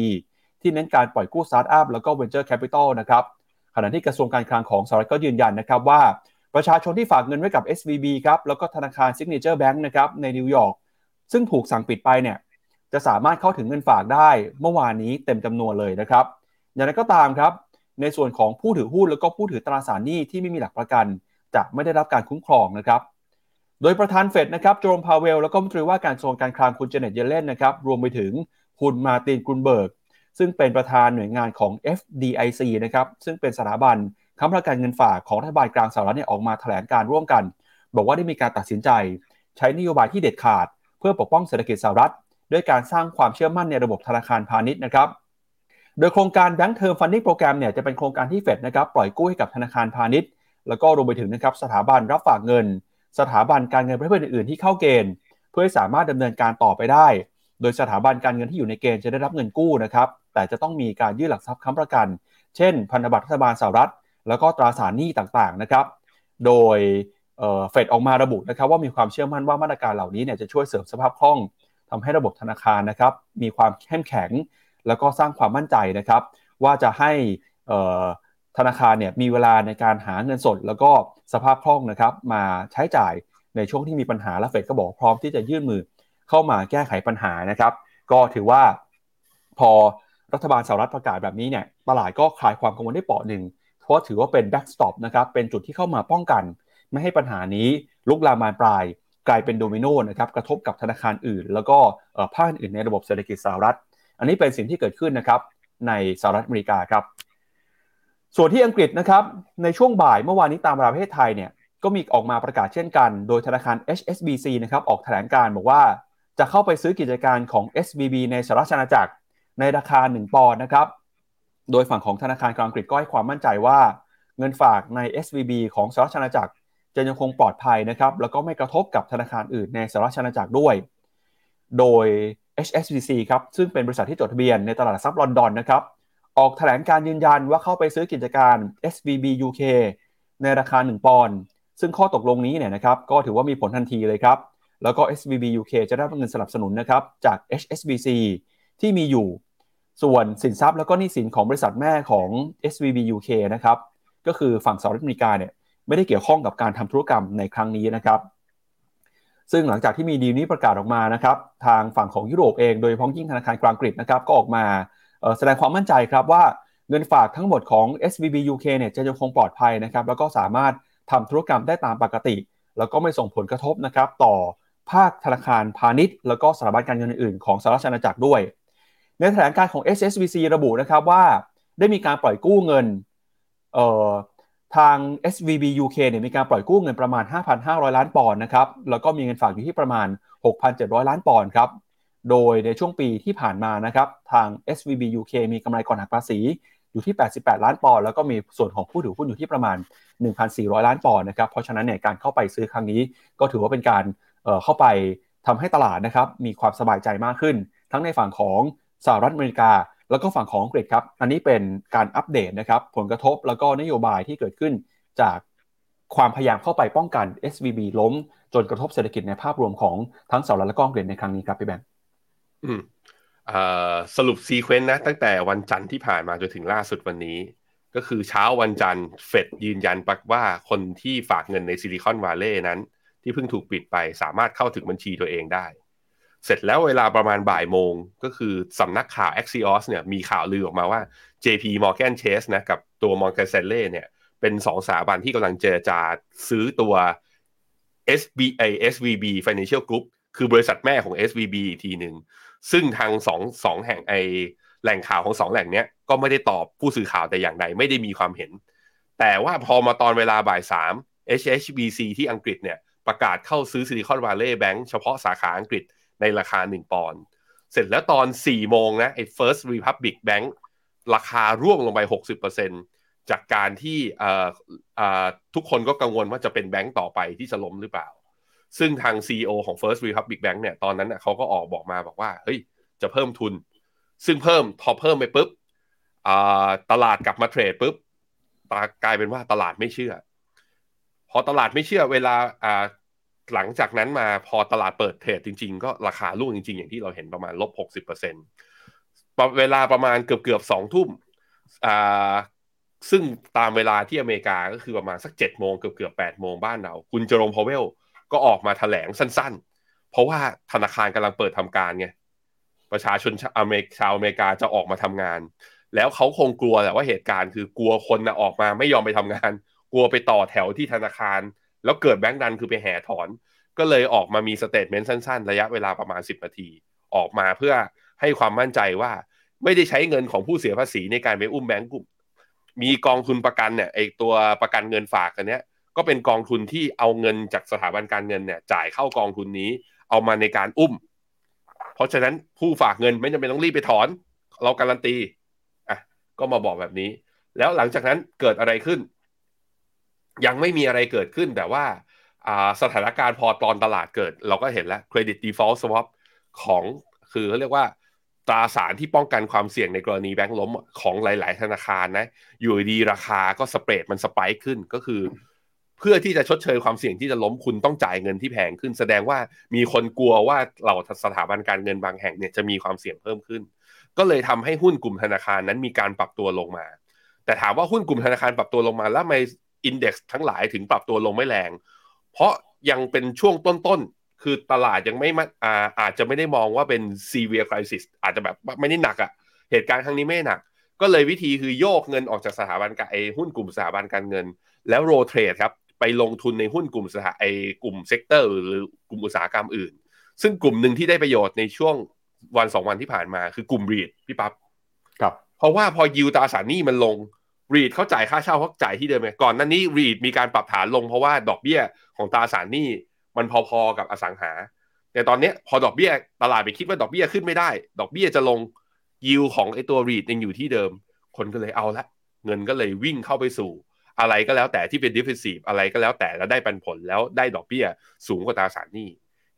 ที่เน้นการปล่อยกู้สตาร์ทอัพแล้วก็ Venture Capital นะครับขณะที่กระทรวงการคลังของสหรัฐก็ยืนยันนะครับว่าประชาชนที่ฝากเงินไว้กับ SVB ครับแล้วก็ธนาคาร Signature Bank นะครับในนิวยอร์ก ซึ่งถูกสั่งปิดไปเนี่ยจะสามารถเข้าถึงเงินฝากได้เมื่อวานนี้เต็มจำนวนเลยนะครับ อย่างไรก็ตามครับ ในส่วนของผู้ถือหุ้นแล้วก็ผู้ถือตราสารหนี้ที่ไม่มีหลักประกัน จะไม่ได้รับการคุ้มครองนะครับ โดยประธานเฟดนะครับเจอโรมพาวเวล แล้วก็รัฐมนตรีว่าการกระทรวงการคลังคุณเจเน็ตเยเลนนะครับรวมไปถึงคุณมาร์ตินกรุนเบิร์กซึ่งเป็นประธานหน่วยงานของ FDIC นะครับซึ่งเป็นสถาบันค้ำประกันเงินฝากของรัฐบาลกลางสหรัฐเนี่ยออกมาแถลงการณ์ร่วมกัน บอกว่าได้มีการตัดสินใจ ใช้นโยบายที่เด็ดขาด เพื่อปกป้องเศรษฐกิจสหรัฐ ด้วยการสร้างความเชื่อมั่นในระบบธนาคารพาณิชย์นะครับโดยโครงการ Bank Term Funding Program เนี่ยจะเป็นโครงการที่เฟดนะครับปล่อยกู้ให้กับธนาคารพาณิชย์ แล้วก็รวมไปถึงนะครับสถาบันรับฝากเงิน สถาบันการเงินประเภทอื่นๆที่เข้าเกณฑ์ เพื่อให้สามารถดำเนินการต่อไปได้ โดยสถาบันการเงินที่อยู่ในเกณฑ์จะได้รับเงินกู้นะครับแต่จะต้องมีการยื่นหลักทรัพย์ค้ำประกัน เช่น พันธบัตรรัฐบาลสหรัฐ แล้วก็ตราสารหนี้ต่างๆนะครับโดย เฟดออกมาระบุนะครับว่ามีความเชื่อมั่นว่ามาตรการเหล่านี้เนี่ยจะช่วยเสริมสภาพคล่องทำให้ระบบธนาคารนะครับมีความเข้มแข็ง แล้วก็สร้างความมั่นใจนะครับว่าจะให้ธนาคารเนี่ยมีเวลาในการหาเงินสด แล้วก็สภาพคล่องนะครับมาใช้จ่ายในช่วงที่มีปัญหาและเฟดก็บอกพร้อมที่จะยื่นมือเข้ามาแก้ไขปัญหานะครับก็ถือว่าพอรัฐบาลสหรัฐประกาศแบบนี้เนี่ยตลาดก็คลายความกังวลได้เปลาะหนึ่งเพราะถือว่าเป็น backstop นะครับเป็นจุดที่เข้ามาป้องกัน ไม่ให้ปัญหานี้ลุกลามบานปลาย กลายเป็นโดมิโนนะครับกระทบกับธนาคารอื่น แล้วก็ภาคอื่นในระบบเศรษฐกิจสหรัฐ อันนี้เป็นสิ่งที่เกิดขึ้นนะครับในสหรัฐอเมริกาครับ ส่วนที่อังกฤษนะครับในช่วงบ่ายเมื่อวานนี้ตามประเทศไทยเนี่ยก็มีออกมาประกาศเช่นกัน โดยธนาคาร HSBC นะครับออกแถลงการบอกว่าจะเข้าไปซื้อกิจการของ SVB ในสหรัฐอาณาจักรในราคา 1 ปอนด์นะครับ โดยฝั่งของธนาคารกลางอังกฤษก็ให้ความมั่นใจว่า เงินฝากใน SVB ของสหรัฐอาณาจักร จะยังคงปลอดภัยนะครับแล้วก็ไม่กระทบกับธนาคารอื่นในสหรัฐอาณาจักรด้วย โดย HSBC ครับซึ่งเป็นบริษัทที่จดทะเบียนในตลาดซับลอนดอนนะครับออกแถลงการยืนยันว่าเข้าไปซื้อกิจการ SVB UK ในราคา 1 ปอนด์ซึ่งข้อตกลงนี้เนี่ยนะครับก็ถือว่ามีผลทันทีเลยครับ แล้วก็ SVB UK จะได้รับเงินสนับสนุนนะครับจาก HSBC ที่มีอยู่ ส่วนสินทรัพย์แล้วก็หนี้สินของบริษัทแม่ของ SVB UK นะครับก็คือฝั่งสหรัฐอเมริกาเนี่ย ไม่ได้เกี่ยวข้องกับการทำธุรกรรมในครั้งนี้นะครับซึ่งหลังจากที่มีดีลนี้ประกาศออกมานะครับทางฝั่งของยุโรปเองโดยพ้องยิ่งธนาคารกลางกรีกนะครับก็ออกมาแสดงความมั่นใจครับว่าเงินฝากทั้งหมดของ SVB UK เนี่ยจะยังคงปลอดภัยนะครับแล้วก็สามารถทำธุรกรรมได้ตามปกติ แล้วก็ไม่ส่งผลกระทบนะครับต่อภาคธนาคารพาณิชย์ แล้วก็สถาบันการเงินอื่นๆของสหรัฐอาณาจักรด้วย ในแถลงการของ SSBC ระบุนะครับว่าได้มีการปล่อยกู้เงิน ทาง SVB UK เนี่ยมีการปล่อยกู้เงินประมาณ 5,500 ล้านปอนด์นะครับ แล้วก็มีเงินฝากอยู่ที่ประมาณ 6,700 ล้านปอนด์ครับ โดยในช่วงปีที่ผ่านมานะครับ ทาง SVB UK มีกำไรก่อนหักภาษีอยู่ที่ 88 ล้านปอนด์ แล้วก็มีส่วนของผู้ถือหุ้นอยู่ที่ประมาณ 1,400 ล้านปอนด์นะครับ เพราะฉะนั้นเนี่ยการเข้าไปซื้อครั้งนี้ ก็ถือว่าเป็นการเเข้าไปทำให้ตลาดนะครับมีความสบายใจมากขึ้น ทั้งในฝั่งของสหรัฐอเมริกา แล้วก็ฝั่งของอังกฤษครับ อันนี้เป็นการอัปเดตนะครับ ผลกระทบแล้วก็นโยบายที่เกิดขึ้นจากความพยายามเข้าไปป้องกัน SVB ล้ม จนกระทบเศรษฐกิจในภาพรวมของทั้งสหรัฐและก็อังกฤษในครั้งนี้ครับพี่แบงค์อืมสรุป sequence นะ ตั้งแต่วันจันทร์ที่ผ่านมาจนถึงล่าสุดวันนี้ ก็คือเช้าวันจันทร์เฟดยืนยันปักว่าคนที่ฝากเงินในซิลิคอนวาเลย์นั้น ที่เพิ่งถูกปิดไปสามารถเข้าถึงบัญชีตัวเองได้ เสร็จแล้วเวลาประมาณบ่ายโมง ก็คือสำนักข่าว Axios เนี่ยมีข่าวลือออกมาว่า JP Morgan Chase นะกับตัว Morgan Stanley เนี่ยเป็นสองสถาบันที่กำลังเจรจาซื้อตัว SBA SVB Financial Group คือบริษัทแม่ของ SVB อีกทีหนึ่งซึ่งทางสองสองแห่งไอแหล่งข่าวของสองแหล่งเนี้ยก็ไม่ได้ตอบผู้สื่อข่าวแต่อย่างใดไม่ได้มีความเห็น แต่ว่าพอมาตอนเวลาบ่ายสาม HSBC ที่อังกฤษเนี่ยประกาศเข้าซื้อ Silicon Valley Bank เฉพาะสาขาอังกฤษ ในราคา 1 ปอนด์เสร็จแล้วตอน 4 โมงนะไอ้ First Republic Bank ราคาร่วงลงไป 60%จากการที่ทุกคนก็กังวลว่าจะเป็นแบงก์ต่อไปที่จะล้มหรือเปล่า ซึ่งทาง CEO ของ First Republic Bank เนี่ยตอนนั้นเขาก็ออกบอกมาบอกว่าเฮ้ยจะเพิ่มทุน ซึ่งเพิ่มพอเพิ่มไปปุ๊บตลาดกลับมาเทรดปุ๊บกลายเป็นว่าตลาดไม่เชื่อ พอตลาดไม่เชื่อเวลา หลังจากนั้นมาพอตลาดเปิด trade จริง ๆ ก็ราคาร่วงจริง ๆ อย่างที่เราเห็นประมาณลบหกสิบเปอร์เซ็นต์เวลาประมาณเกือบเกือบสองทุ่มอ่าซึ่งตามเวลาที่อเมริกาก็คือประมาณสักเจ็ดโมงเกือบเกือบแปดโมงบ้านเรา คุณ Jerome Powell ก็ออกมาแถลงสั้น ๆ เพราะว่าธนาคารกำลังเปิดทำการไงประชาชนอเมริกชาวอเมริกาจะออกมาทำงาน แล้วเขาคงกลัวแหละว่าเหตุการณ์คือกลัวคนนะออกมาไม่ยอมไปทำงาน กลัวไปต่อแถวที่ธนาคาร แล้วเกิดแบงก์ดันคือไปแห่ถอน ก็เลยออกมามี statement สั้นๆ ระยะเวลาประมาณ 10 นาที ออกมาเพื่อให้ความมั่นใจว่าไม่ได้ใช้เงินของผู้เสียภาษีในการไปอุ้มแบงก์กลุ่ม มีกองทุนประกันเนี่ยไอตัวประกันเงินฝากกันเนี้ย ก็เป็นกองทุนที่เอาเงินจากสถาบันการเงินเนี่ยจ่ายเข้ากองทุนนี้ เอามาในการอุ้ม เพราะฉะนั้นผู้ฝากเงินไม่จำเป็นต้องรีบไปถอน เราการันตีอะก็มาบอกแบบนี้ แล้วหลังจากนั้นเกิดอะไรขึ้น ยังไม่มีอะไรเกิดขึ้นแต่ว่าสถานการณ์พอตอนตลาดเกิด เราก็เห็นแล้วเครดิต default swap ของคือเขาเรียกว่าตราสารที่ป้องกันความเสี่ยงในกรณีแบงก์ล้มของหลาย ๆ ธนาคารนะ อยู่ดีราคาก็สเปรดมันสไปค์ขึ้นก็คือ เพื่อที่จะชดเชยความเสี่ยงที่จะล้มคุณต้องจ่ายเงินที่แพงขึ้น แสดงว่ามีคนกลัวว่าเราสถาบันการเงินบางแห่งเนี่ยจะมีความเสี่ยงเพิ่มขึ้น ก็เลยทำให้หุ้นกลุ่มธนาคารนั้นมีการปรับตัวลงมา แต่ถามว่าหุ้นกลุ่มธนาคารปรับตัวลงมาแล้วทำไม อินเด็กซ์ทั้งหลายถึงปรับตัวลงไม่แรง เพราะยังเป็นช่วงต้นคือตลาดยังไม่อาอาจจะไม่ได้มองว่าเป็น severe crisis อาจจะแบบไม่ได้หนักอะ่ะ เหตุการณ์ครั้งนี้ไม่หนัก ก็เลยวิธีคือโยกเงินออกจากสถาบันการไอหุ้นกลุ่มสถาบันการเงิน แล้ว rotate ครับ ไปลงทุนในหุ้นกลุ่มสถาไอกลุ่ม sector หรือกลุ่มอุตสาหกรรมอื่น ซึ่งกลุ่มหนึ่งที่ได้ประโยชน์ในช่วงวันสองวันที่ผ่านมาคือกลุ่ม REIT พี่ปั๊บครับ เพราะว่าพอยิวตราสารหนี้มันลง REIT เขาจ่ายค่าเช่าเขาจ่ายที่เดิมไงก่อนนั้นนี้ REIT มีการปรับฐานลงเพราะว่าดอกเบี้ยของตราสารหนี้มันพอๆกับอสังหา แต่ตอนนี้พอดอกเบี้ยตลาดไปคิดว่าดอกเบี้ยขึ้นไม่ได้ ดอกเบี้ยจะลง yield ของไอตัว REIT ยังอยู่ที่เดิม คนก็เลยเอาละ เงินก็เลยวิ่งเข้าไปสู่อะไรก็แล้วแต่ที่เป็น defensive อะไรก็แล้วแต่แล้วได้ปันผลแล้วได้ดอกเบี้ยสูงกว่าตราสารหนี้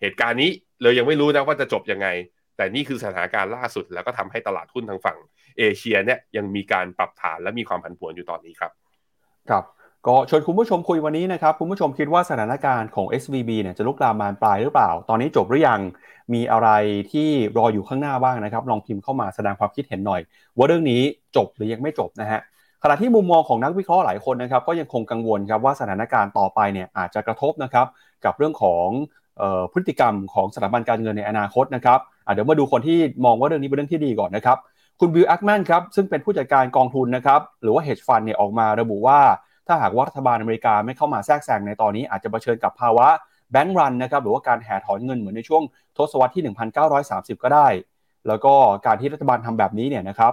เหตุการณ์นี้เลยยังไม่รู้นะว่าจะจบยังไง แต่นี่คือสถานการณ์ล่าสุดแล้วก็ทำให้ตลาดหุ้นทางฝั่ง เอเชียเนี่ยยังมีการปรับฐานและมีความผันผวนอยู่ตอนนี้ครับครับก็ชวนคุณผู้ชมคุยวันนี้นะครับ คุณผู้ชมคิดว่าสถานการณ์ของ SVB เนี่ยจะลุกลามบานปลายหรือเปล่า ตอนนี้จบหรือยังมีอะไรที่รออยู่ข้างหน้าบ้างนะครับ ลองพิมพ์เข้ามาแสดงความคิดเห็นหน่อย ว่าเรื่องนี้จบหรือยังไม่จบนะฮะขณะที่มุมมองของนักวิเคราะห์หลายคนนะครับ ก็ยังคงกังวลครับว่าสถานการณ์ต่อไปเนี่ยอาจจะกระทบนะครับกับเรื่องของพฤติกรรมของสถาบันการเงินในอนาคตนะครับเดี๋ยวมาดูคนที่มองว่าเรื่องนี้เป็นเรื่องที่ดีก่อนนะครับ คุณบิลแอคแมนครับซึ่งเป็นผู้จัดการกองทุนนะครับหรือว่า hedge fund เนี่ยออกมาระบุว่า ถ้าหากว่ารัฐบาลอเมริกาไม่เข้ามาแทรกแซงในตอนนี้อาจจะเผชิญกับภาวะแบงก์รันนะครับหรือว่าการแห่ถอนเงินเหมือนในช่วงทศวรรษที่ 1930 ก็ได้ แล้วก็การที่รัฐบาลทำแบบนี้เนี่ยนะครับ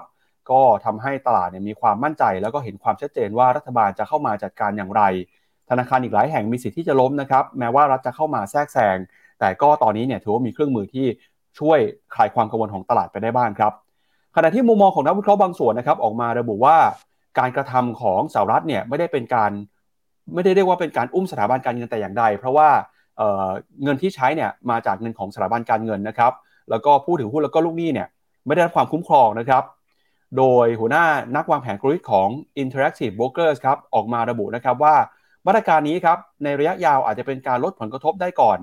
ก็ทำให้ตลาดเนี่ยมีความมั่นใจ แล้วก็เห็นความชัดเจนว่ารัฐบาลจะเข้ามาจัดการอย่างไร ธนาคารอีกหลายแห่งมีสิทธิ์ที่จะล้มนะครับแม้ว่ารัฐจะเข้ามาแทรกแซงแต่ก็ตอนนี้เนี่ยถือว่ามีเครื่องมือที่ช่วยคลายความกังวลของตลาดไปได้บ้างครับ ขณะที่มุมมองของนักวิเคราะห์บางส่วนนะครับออกมาระบุว่าการกระทำของสหรัฐเนี่ยไม่ได้เป็นการไม่ได้เรียกว่าเป็นการอุ้มสถาบันการเงินแต่อย่างใด เพราะว่าเเงินที่ใช้เนี่ยมาจากเงินของสถาบันการเงินนะครับ แล้วก็ผู้ถือหุ้นแล้วก็ลูกหนี้เนี่ยไม่ได้รับความคุ้มครองนะครับ โดยหัวหน้านักวางแผนกลยุทธ์ของ Interactive Brokers ครับออกมาระบุนะครับว่ามาตรการนี้ครับในระยะยาวอาจจะเป็นการลดผลกระทบได้ก่อน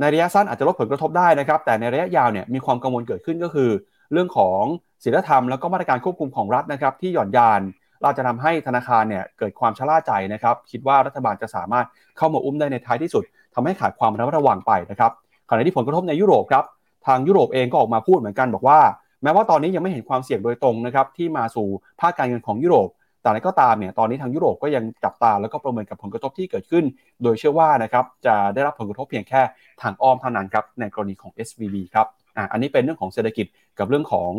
ในระยะสั้นอาจจะลดผลกระทบได้นะครับ แต่ในระยะยาวเนี่ยมีความกังวลเกิดขึ้นก็คือ เรื่องของศีลธรรมแล้วก็มาตรการควบคุมของรัฐนะครับ ที่หย่อนยานเราจะทำให้ธนาคารเนี่ยเกิดความชะล่าใจนะครับ คิดว่ารัฐบาลจะสามารถเข้ามาอุ้มได้ในท้ายที่สุดทำให้ขาดความระมัดระวังไปนะครับขณะที่ผลกระทบในยุโรปครับทางยุโรปเองก็ออกมาพูดเหมือนกันบอกว่า แม้ว่าตอนนี้ยังไม่เห็นความเสี่ยงโดยตรงนะครับที่มาสู่ภาคการเงินของยุโรป แต่อะไรก็ตามเนี่ยตอนนี้ทางยุโรปก็ยังจับตาแล้วก็ประเมินกับผลกระทบที่เกิดขึ้น โดยเชื่อว่านะครับจะได้รับผลกระทบเพียงแค่ทางอ้อมเท่านั้นครับในกรณีของ SVB ครับ อะอันนี้เป็นเรื่องของเศรษฐกิจกับเรื่องของ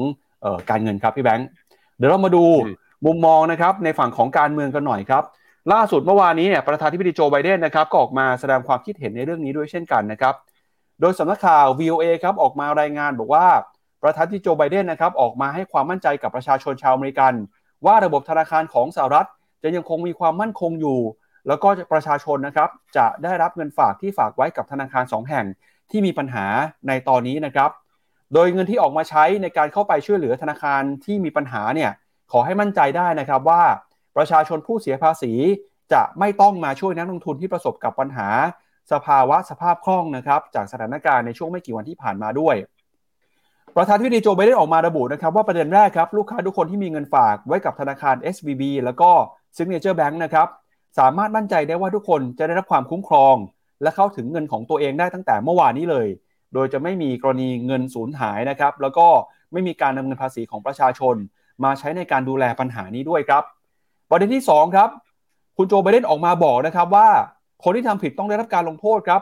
ออการเงินครับพี่แบงค์เดี๋ยวเรามาดูมุมมองนะครับในฝั่งของการเมืองกันหน่อยครับ ล่าสุดเมื่อวานนี้เนี่ยประธานธิบดีโจไบเดนนะครับก็ออกมาแสดงความคิดเห็นในเรื่องนี้ด้วยเช่นกันนะครับ โดยสำนักข่าว VOA ครับออกมารายงานบอกว่าประธานที่โจไบเดนนะครับออกมาให้ความมั่นใจกับประชาชนชาวอเมริกัน ว่าระบบธนาคารของสหรัฐ จะยังคงมีความมั่นคงอยู่ แล้วก็ประชาชนนะครับจะได้รับเงินฝากที่ฝากไว้กับธนาคาร 2 แห่งที่มีปัญหาในตอนนี้นะครับ โดยเงินที่ออกมาใช้ในการเข้าไปช่วยเหลือธนาคารที่มีปัญหาเนี่ยขอให้มั่นใจได้นะครับว่าประชาชนผู้เสียภาษีจะไม่ต้องมาช่วยนักลงทุนที่ประสบกับปัญหา สภาวะสภาพคล่องนะครับ จากสถานการณ์ในช่วงไม่กี่วันที่ผ่านมาด้วย ประธานวิดีโจไบเดนออกมาระบุนะครับว่าประเด็นแรกครับลูกค้าทุกคนที่มีเงินฝากไว้กับธนาคาร SVB แล้วก็ Signature Bank นะครับสามารถมั่นใจได้ว่าทุกคนจะได้รับความคุ้มครอง และเข้าถึงเงินของตัวเองได้ตั้งแต่เมื่อวานนี้เลย โดยจะไม่มีกรณีเงินสูญหายนะครับ แล้วก็ไม่มีการนำเงินภาษีของประชาชน มาใช้ในการดูแลปัญหานี้ด้วยครับ ประเด็นที่ 2 ครับ คุณโจไบเดนออกมาบอกนะครับว่า คนที่ทำผิดต้องได้รับการลงโทษครับ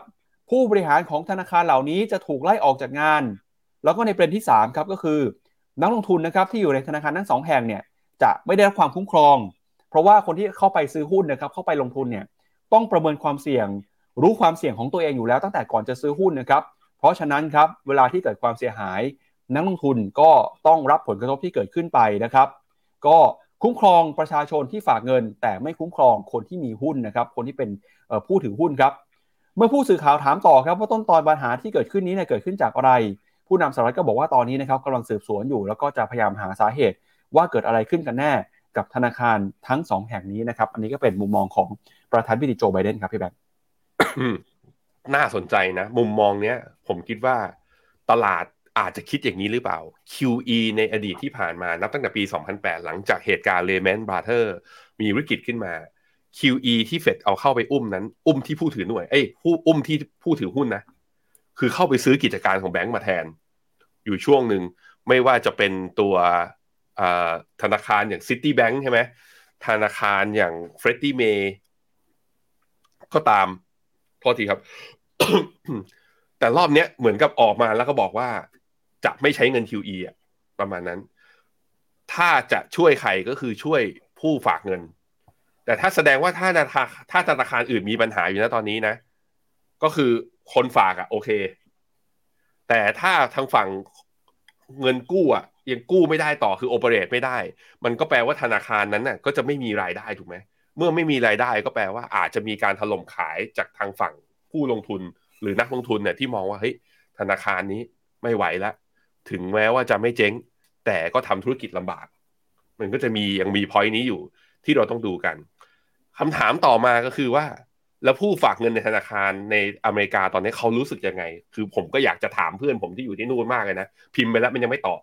ผู้บริหารของธนาคารเหล่านี้จะถูกไล่ออกจากงาน แล้วก็ในประเด็นที่3ครับก็คือ นักลงทุนนะครับที่อยู่ในธนาคารทั้งสองแห่งเนี่ยจะไม่ได้รับความคุ้มครอง เพราะว่าคนที่เข้าไปซื้อหุ้นนะครับเข้าไปลงทุนเนี่ยต้องประเมินความเสี่ยง รู้ความเสี่ยงของตัวเองอยู่แล้วตั้งแต่ก่อนจะซื้อหุ้นนะครับ ราะฉะนั้นครับเวลาที่เกิดความเสียหาย นักลงทุนก็ต้องรับผลกระทบที่เกิดขึ้นไปนะครับ ก็คุ้มครองประชาชนที่ฝากเงิน แต่ไม่คุ้มครองคนที่มีหุ้นนะครับ คนที่เป็นผู้ถือหุ้นครับ เมื่อผู้สื่อข่าวถามต่อครับว่าต้นตอนปัญหาที่เกิดขึ้นนี้เนี่ยเกิดขึ้นจากอะไร ผู้นำสหรัฐก็บอกว่าตอนนี้นะครับกำลังสืบสวนอยู่ แล้วก็จะพยายามหาสาเหตุว่าเกิดอะไรขึ้นกันแน่กับธนาคารทั้ง2แห่งนี้นะครับ อันนี้ก็เป็นมุมมองของประธานาธิบดีโจไบเดนครับพี่แบงค์ น่าสนใจนะ มุมมองเนี้ย ผมคิดว่าตลาดอาจจะคิดอย่างนี้หรือเปล่า QE ในอดีตที่ผ่านมานับตั้งแต่ปี 2008 หลังจากเหตุการณ์เลแมนบราเธอร์มีวิกฤตขึ้นมา QE ที่เฟดเอาเข้าไปอุ้มนั้น อุ้มที่ผู้ถือหน่วย เอ้ยผู้อุ้มที่ผู้ถือหุ้นนะ คือเข้าไปซื้อกิจการของแบงก์มาแทน อยู่ช่วงหนึ่งไม่ว่าจะเป็นตัวธนาคารอย่าง City Bank ใช่ไหมธนาคารอย่าง Freddie May ก็ตามโทษทีครับ แต่รอบเนี้ยเหมือนกับออกมาแล้วก็บอกว่า จะไม่ใช้เงิน QE อะประมาณนั้น ถ้าจะช่วยใครก็คือช่วยผู้ฝากเงิน แต่ถ้าแสดงว่าถ้าธนาคารถ้าธนาคารอื่นมีปัญหาอยู่นะตอนนี้นะ ก็คือคนฝากอะโอเค แต่ถ้าทางฝั่งเงินกู้อะยังกู้ไม่ได้ต่อคือโอเปเรตไม่ได้ มันก็แปลว่าธนาคารนั้นน่ะ ก็จะไม่มีรายได้ถูกไหมเมื่อไม่มีรายได้ก็แปลว่าอาจจะมีการถล่มขายจากทางฝั่ง ผู้ลงทุนหรือนักลงทุนเนี่ยที่มองว่าเฮ้ยธนาคารนี้ไม่ไหวแล้วถึงแม้ว่าจะไม่เจ๊ง แต่ก็ทำธุรกิจลำบาก มันก็จะมียังมีพอยต์นี้อยู่ที่เราต้องดูกันคำถามต่อมาก็คือว่า แล้วผู้ฝากเงินในธนาคารในอเมริกาตอนนี้เขารู้สึกยังไง คือผมก็อยากจะถามเพื่อนผมที่อยู่ที่นู่นมากเลยนะพิมพ์ไปแล้วมันยังไม่ตอบ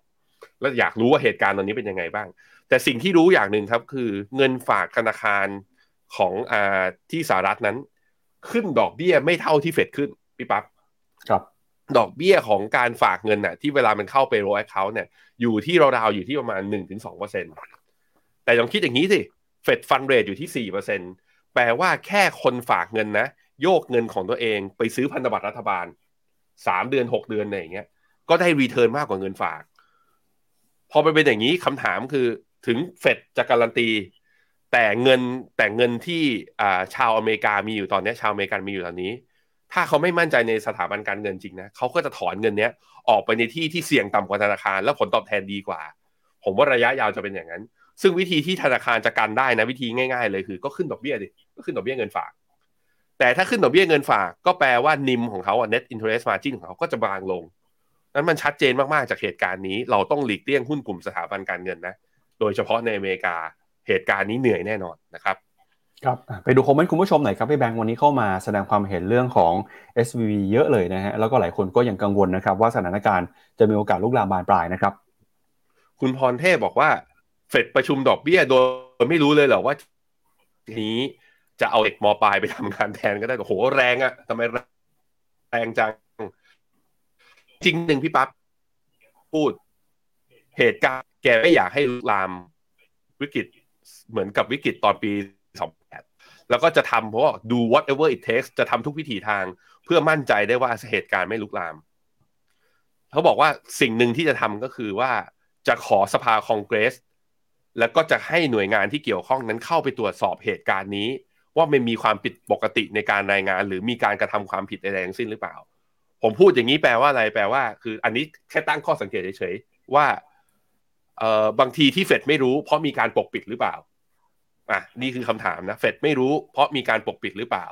แล้วอยากรู้ว่าเหตุการณ์ตอนนี้เป็นยังไงบ้าง แต่สิ่งที่รู้อย่างหนึ่งครับคือเงินฝากธนาคารของอ่าที่สหรัฐนั้น ขึ้นดอกเบี้ยไม่เท่าที่เฟดขึ้นพี่ปั๊บครับดอกเบี้ยของการฝากเงินน่ะที่เวลามันเข้าไปใน account เนี่ยอยู่ที่ราวๆอยู่ที่ประมาณหนึ่งถึงสองเปอร์เซ็นต์แต่ลองคิดอย่างนี้สิ Fed funds rate อยู่ที่สี่เปอร์เซ็นต์แปลว่าแค่คนฝากเงินนะ โยกเงินของตัวเองไปซื้อพันธบัตรรัฐบาลสามเดือนหกเดือนอะไรอย่างเงี้ยก็ได้ return มากกว่าเงินฝาก พอไปเป็นอย่างนี้คำถามคือถึง Fed จะการันตี แต่เงินแต่เงินที่ชาวอเมริกามีอยู่ตอนนี้ชาวอเมริกันมีอยู่ตอนนี้ ถ้าเขาไม่มั่นใจในสถาบันการเงินจริงนะเขาก็จะถอนเงินเนี้ยออกไปในที่ที่เสี่ยงต่ำกว่าธนาคาร แล้วผลตอบแทนดีกว่า ผมว่าระยะยาวจะเป็นอย่างนั้น ซึ่งวิธีที่ธนาคารจะกันได้นะวิธีง่ายๆ เลยคือ ก็ขึ้นดอกเบี้ยดิก็ขึ้นดอกเบี้ยเงินฝาก แต่ถ้าขึ้นดอกเบี้ยเงินฝากก็แปลว่านิมของเขาอะ net interest margin ของเขาก็จะบางลงนั้นมันชัดเจนมากๆจากเหตุการณ์นี้ เราต้องหลีกเลี่ยงหุ้นกลุ่มสถาบันการเงินนะ โดยเฉพาะในอเมริกา เหตุการณ์นี้เหนื่อยแน่นอนนะครับครับไปดูคอมเมนต์คุณผู้ชมหน่อยครับพี่แบงค์วันนี้เข้ามาแสดงความเห็นเรื่องของ SVB เยอะเลยนะฮะแล้วก็หลายคนก็ยังกังวลนะครับ ว่าสถานการณ์จะมีโอกาสลุกลามบานปลายนะครับ คุณพรเทพบอกว่าเฟดประชุมดอกเบี้ยโดยไม่รู้เลยเหรอว่านี้จะเอาเด็กมปลายไปทำงานแทนก็ได้โอ้โหแรงอะทำไมแรงจัง จริงหนึ่งพี่ปั๊บพูด เหตุการณ์แกไม่อยากให้ลุกลามวิกฤต เหมือนกับวิกฤตตอนปีแล้วก็จะทำเพราะว่าดู whatever it takes จะทำทุกวิถีทางเพื่อมั่นใจได้ว่าเหตุการณ์ไม่ลุกลาม เขาบอกว่าสิ่งหนึ่งที่จะทำก็คือว่าจะขอสภาคองเกรส แล้วก็จะให้หน่วยงานที่เกี่ยวข้องนั้นเข้าไปตรวจสอบเหตุการณ์นี้ ว่ามันมีความผิดปกติในการรายงาน หรือมีการกระทำความผิดใดๆทั้งสิ้นหรือเปล่า ผมพูดอย่างนี้แปลว่าอะไรแปลว่า คืออันนี้แค่ตั้งข้อสังเกตเฉยๆว่า เอ่อบางทีที่เฟดไม่รู้เพราะมีการปกปิดหรือเปล่าอะนี่คือคำถามนะเฟดไม่รู้เพราะมีการปกปิดหรือเปล่า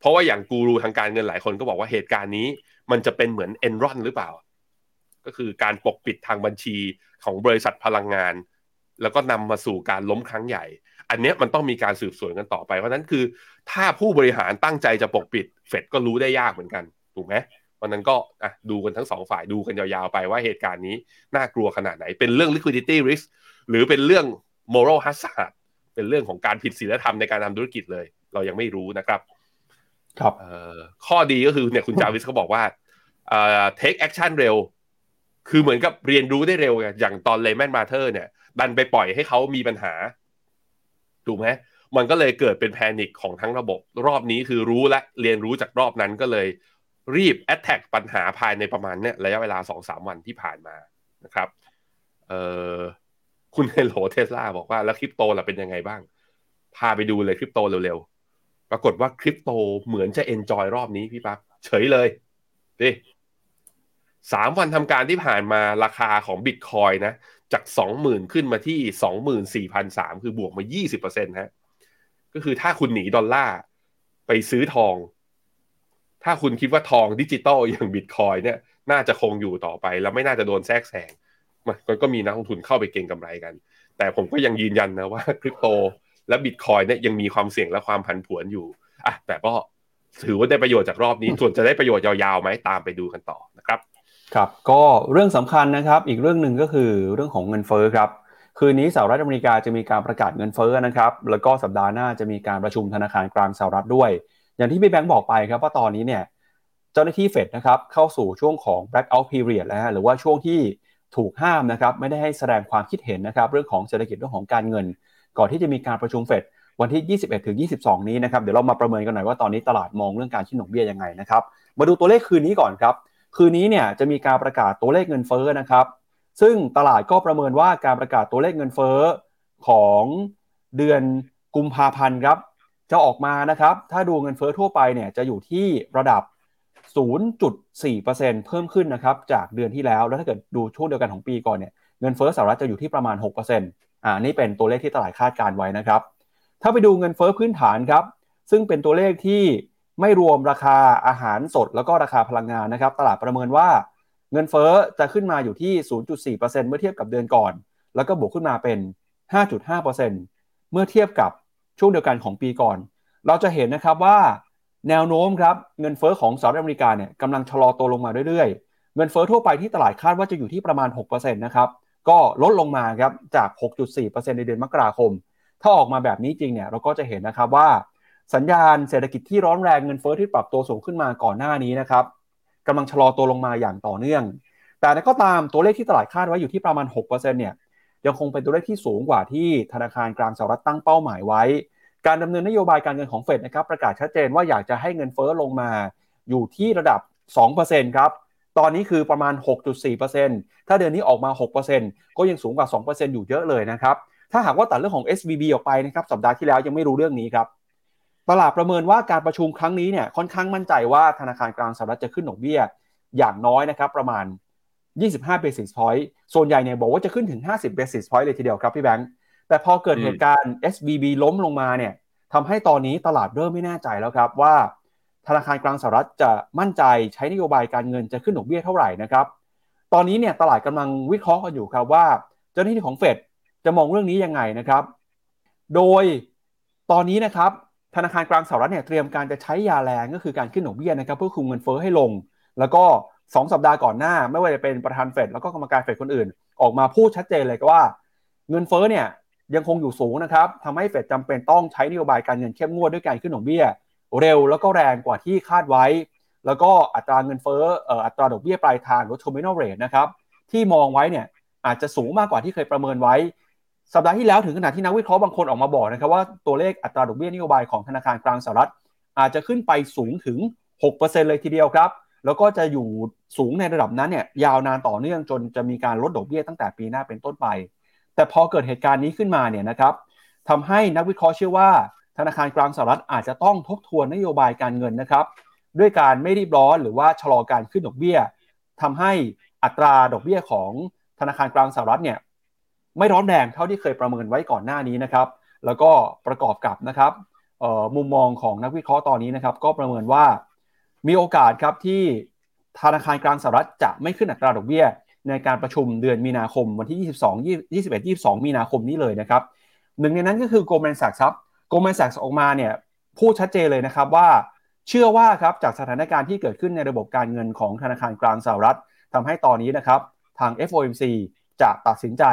เพราะว่าอย่างกูรูทางการเงินหลายคนก็บอกว่าเหตุการณ์นี้มันจะเป็นเหมือนเอ็นรอนหรือเปล่า ก็คือการปกปิดทางบัญชีของบริษัทพลังงาน แล้วก็นำมาสู่การล้มครั้งใหญ่ อันนี้มันต้องมีการสืบสวนกันต่อไปเพราะนั้นคือ ถ้าผู้บริหารตั้งใจจะปกปิดเฟดก็รู้ได้ยากเหมือนกันถูกไหม วันนั้นก็อะดูกันทั้งสองฝ่ายดูกันยาวๆไปว่าเหตุการณ์นี้น่ากลัวขนาดไหน เป็นเรื่อง liquidity risk หรือเป็นเรื่อง moral hazard เป็นเรื่องของการผิดศีลธรรมในการทำธุรกิจเลย เรายังไม่รู้นะครับ ครับข้อดีก็คือเนี่ยคุณจาวิสเขาบอกว่าเอ่อ take action เร็ว คือเหมือนกับเรียนรู้ได้เร็ว อย่างตอนเลแมนมาเธอร์เนี่ย ดันไปปล่อยให้เขามีปัญหา ถูกไหมมันก็เลยเกิดเป็น panic ของทั้งระบบ รอบนี้คือรู้และเรียนรู้จากรอบนั้นก็เลย รีบ attack ปัญหาภายในประมาณเนี่ยระยะเวลาสองสามวันที่ผ่านมานะครับเอ่อคุณ Hello Tesla บอกว่าแล้วคริปโตล่ะเป็นยังไงบ้าง พาไปดูเลยคริปโตเร็วๆ ปรากฏว่าคริปโตเหมือนจะ enjoy รอบนี้พี่ปั๊บเฉยเลยดิสามวันทำการที่ผ่านมาราคาของบิตคอยนะ จากสองหมื่นขึ้นมาที่สองหมื่นสี่พันสามคือบวกมายี่สิบเปอร์เซ็นต์ฮะก็คือถ้าคุณหนีดอลลาร์ไปซื้อทอง ถ้าคุณคิดว่าทองดิจิตอลอย่างบิตคอยเนี่ยน่าจะคงอยู่ต่อไป แล้วไม่น่าจะโดนแทรกแซงมันก็มีนักลงทุนเข้าไปเก็งกำไรกัน แต่ผมก็ยังยืนยันนะว่าคริปโตและบิตคอยเนี่ยยังมีความเสี่ยงและความผันผวนอยู่อะแต่ก็ถือว่าได้ประโยชน์จากรอบนี้ ส่วนจะได้ประโยชน์ยาวๆไหมตามไปดูกันต่อนะครับ ครับก็เรื่องสำคัญนะครับ อีกเรื่องหนึ่งก็คือเรื่องของเงินเฟ้อครับ คืนนี้สหรัฐอเมริกาจะมีการประกาศเงินเฟ้อนะครับ แล้วก็สัปดาห์หน้าจะมีการประชุมธนาคารกลางสหรัฐด้วย อย่างที่พี่แบงค์บอกไปครับว่าตอนนี้เนี่ยเจ้าหน้าที่เฟดนะครับเข้าสู่ช่วงของ blackout period แล้วหรือว่าช่วงที่ถูกห้ามนะครับไม่ได้ให้แสดงความคิดเห็นนะครับเรื่องของเศรษฐกิจเรื่องของการเงิน ก่อนที่จะมีการประชุมเฟดวันที่ 21 ถึง 22 นี้นะครับเดี๋ยวเรามาประเมินกันหน่อยว่าตอนนี้ตลาดมองเรื่องการขึ้นดอกเบี้ยยังไงนะครับมาดูตัวเลขคืนนี้ก่อนครับคืนนี้เนี่ยจะมีการประกาศตัวเลขเงินเฟ้อนะครับซึ่งตลาดก็ประเมินว่าการประกาศตัวเลขเงินเฟ้อของเดือนกุมภาพันธ์ครับ จะออกมานะครับ ถ้าดูเงินเฟ้อทั่วไปเนี่ยจะอยู่ที่ระดับ 0.4%เพิ่มขึ้นนะครับจากเดือนที่แล้ว แล้วถ้าเกิดดูช่วงเดียวกันของปีก่อนเนี่ยเงินเฟ้อสหรัฐจะอยู่ที่ประมาณ 6%อ่านี่เป็นตัวเลขที่ตลาดคาดการไว้นะครับ ถ้าไปดูเงินเฟ้อพื้นฐานครับ ซึ่งเป็นตัวเลขที่ไม่รวมราคาอาหารสดแล้วก็ราคาพลังงานนะครับ ตลาดประเมินว่าเงินเฟ้อจะขึ้นมาอยู่ที่ 0.4%เมื่อเทียบกับเดือนก่อน แล้วก็บวกขึ้นมาเป็น 5.5%เมื่อเทียบกับ ช่วงเดียวกันของปีก่อน เราจะเห็นนะครับว่าแนวโน้มครับเงินเฟอ้อของสหรัฐอเมริกาเนี่ยกำลังชะลอตัวลงมาเรื่อยๆ เงินเฟอ้อทั่วไปที่ตลาดคาดว่าจะอยู่ที่ประมาณ6%นะครับก็ลดลงมาครับจาก 6.4%ในเดือนมกราคม ถ้าออกมาแบบนี้จริงเนี่ยเราก็จะเห็นนะครับว่าสัญญาณเศรษฐกิจที่ร้อนแรงเงินเฟอ้อที่ปรับตัวสูงขึ้นมาก่อนหน้านี้นะครับกำลังชะลอตัวลงมาอย่างต่อเนื่อง แต่ก็ตามตัวเลขที่ตลาดคาดไว้อยู่ที่ประมาณ6%เนี่ย ยังคงเป็นตัวเลขที่สูงกว่าที่ธนาคารกลางสหรัฐตั้งเป้าหมายไว้ การดำเนินนโยบายการเงินของเฟดนะครับประกาศชัดเจนว่าอยากจะให้เงินเฟอ้อลงมาอยู่ที่ระดับ 2%ครับ ตอนนี้คือประมาณ 6.4%ถ้าเดือนนี้ออกมา 6%ก็ยังสูงกว่า 2%อยู่เยอะเลยนะครับ ถ้าหากว่าตัดเรื่องของ SVB ออกไปนะครับสัปดาห์ที่แล้วยังไม่รู้เรื่องนี้ครับตลาดประเมินว่าการประชุมครั้งนี้เนี่ยค่อนข้างมั่นใจว่าธนาคารกลางสหรัฐจะขึ้นดอกเบี้ยอย่างน้อยนะครับประมาณ 25 basis point ส่วนใหญ่เนี่ยบอกว่าจะขึ้นถึง 50 basis point เลยทีเดียวครับพี่แบงค์ แต่พอเกิดเหตุการณ์ SVB ล้มลงมาเนี่ยทำให้ตอนนี้ตลาดเริ่มไม่แน่ใจแล้วครับว่า ธนาคารกลางสหรัฐจะมั่นใจใช้นโยบายการเงินจะขึ้นดอกเบี้ยเท่าไหร่นะครับ ตอนนี้เนี่ยตลาดกำลังวิเคราะห์กันอยู่ครับว่า เจ้าหน้าที่ของเฟดจะมองเรื่องนี้ยังไงนะครับ โดยตอนนี้นะครับธนาคารกลางสหรัฐเนี่ยเตรียมการจะใช้ยาแรงก็คือการขึ้นดอกเบี้ยนะครับเพื่อคุมเงินเฟ้อให้ลง แล้วก็ 2สัปดาห์ก่อนหน้า ไม่ว่าจะเป็นประธานเฟดแล้วก็กรรมการเฟดคนอื่น ออกมาพูดชัดเจนเลยก็ว่า เงินเฟ้อเนี่ยยังคงอยู่สูงนะครับทำให้เฟดจำเป็นต้องใช้นโยบายการเงินเข้มงวดด้วยการขึ้นดอกเบี้ย เร็วแล้วก็แรงกว่าที่คาดไว้ แล้วก็อัตราเงินเฟ้ออัตราดอกเบี้ยปลายทางหรือ terminal rate นะครับที่มองไว้เนี่ยอาจจะสูงมากกว่าที่เคยประเมินไว้ สัปดาห์ที่แล้วถึงขนาดที่นักวิเคราะห์บางคนออกมาบอกนะครับว่าตัวเลขอัตราดอกเบี้ยนโยบายของธนาคารกลางสหรัฐอาจจะขึ้นไปสูงถึง 6%เลยทีเดียวครับ แล้วก็จะอยู่สูงในระดับนั้นเนี่ยยาวนานต่อเนื่องจนจะมีการลดดอกเบี้ยตั้งแต่ปีหน้าเป็นต้นไป แต่พอเกิดเหตุการณ์นี้ขึ้นมาเนี่ยนะครับทำให้นักวิเคราะห์เชื่อว่า ธนาคารกลางสหรัฐอาจจะต้องทบทวนนโยบายการเงินนะครับ ด้วยการไม่รีบร้อนหรือว่าชะลอการขึ้นดอกเบี้ยทำให้อัตราดอกเบี้ยของธนาคารกลางสหรัฐเนี่ยไม่ร้อนแรงเท่าที่เคยประเมินไว้ก่อนหน้านี้นะครับ แล้วก็ประกอบกับนะครับมุมมองของนักวิเคราะห์ตอนนี้นะครับ ก็ประเมินว่า มีโอกาสครับที่ธนาคารกลางสหรัฐจะไม่ขึ้นอัตราดอกเบี้ย ในการประชุมเดือนมีนาคมวันที่ 22 21 22 มีนาคมนี้เลยนะครับหนึ่งในนั้นก็คือโกลแมนแซกครับโกลแมนแซกออกมาเนี่ยพูดชัดเจนเลยนะครับว่าเชื่อว่าครับจากสถานการณ์ที่เกิดขึ้นในระบบการเงินของธนาคารกลางสหรัฐทำให้ตอนนี้นะครับทาง FOMC จะตัดสินใจ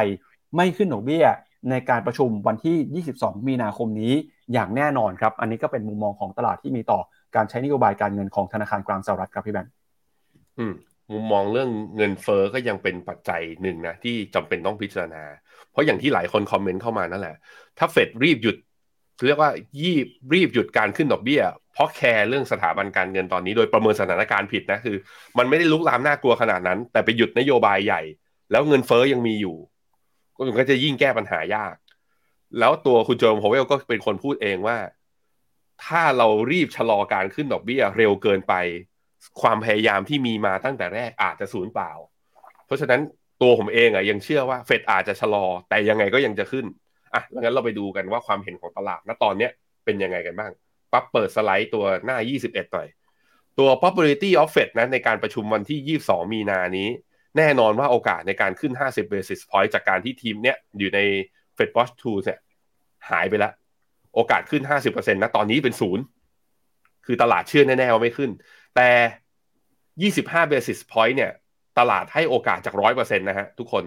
ไม่ขึ้นดอกเบี้ยในการประชุมวันที่ 22 มีนาคมนี้อย่างแน่นอนครับ อันนี้ก็เป็นมุมมองของตลาดที่มีต่อ การใช้นโยบายการเงินของธนาคารกลางสหรัฐครับพี่แบงค์มุมมองเรื่องเงินเฟอ้อก็ยังเป็นปัจจัยหนึ่งนะที่จำเป็นต้องพิจารณา เพราะอย่างที่หลายคนคอมเมนต์เข้ามานั่นแหละ ถ้าเฟดรีบหยุดเรียกว่ายีบรีบหยุดการขึ้นดอกเบี้ย เพราะแคร์เรื่องสถาบันการเงินตอนนี้โดยประเมินสถานการณ์ผิดนะคือ มันไม่ได้ลุกลามน่ากลัวขนาดนั้น แต่ไปหยุดนโยบายใหญ่ แล้วเงินเฟอ้อยังมีอยู่ ก็จะยิ่งแก้ปัญหายาก แล้วตัวคุณโจมโฮเวลก็เป็นคนพูดเองว่า ถ้าเรารีบชะลอการขึ้นดอกเบี้ยเร็วเกินไป ความพยายามที่มีมาตั้งแต่แรกอาจจะสูญเปล่า เพราะฉะนั้นตัวผมเองอะยังเชื่อว่าเฟดอาจจะชะลอ แต่ยังไงก็ยังจะขึ้นอะงั้นเราไปดูกันว่าความเห็นของตลาดณตอนเนี้ยเป็นยังไงกันบ้างปั๊บเปิดสไลด์ตัวหน้า 21 หน่อย ตัว probability of Fed นะในการประชุมวันที่ 22 มีนานี้ แน่นอนว่าโอกาสในการขึ้น 50 basis point จากการที่ทีมเนี้ยอยู่ใน Fed Watch 2เนี่ยหายไปแล้ว โอกาสขึ้น 50%นะ ตอนนี้เป็นศูนย์คือตลาดเชื่อแน่ๆว่าไม่ขึ้น แต่ 25 basis point เนี่ย ตลาดให้โอกาสจาก 100%นะฮะทุกคน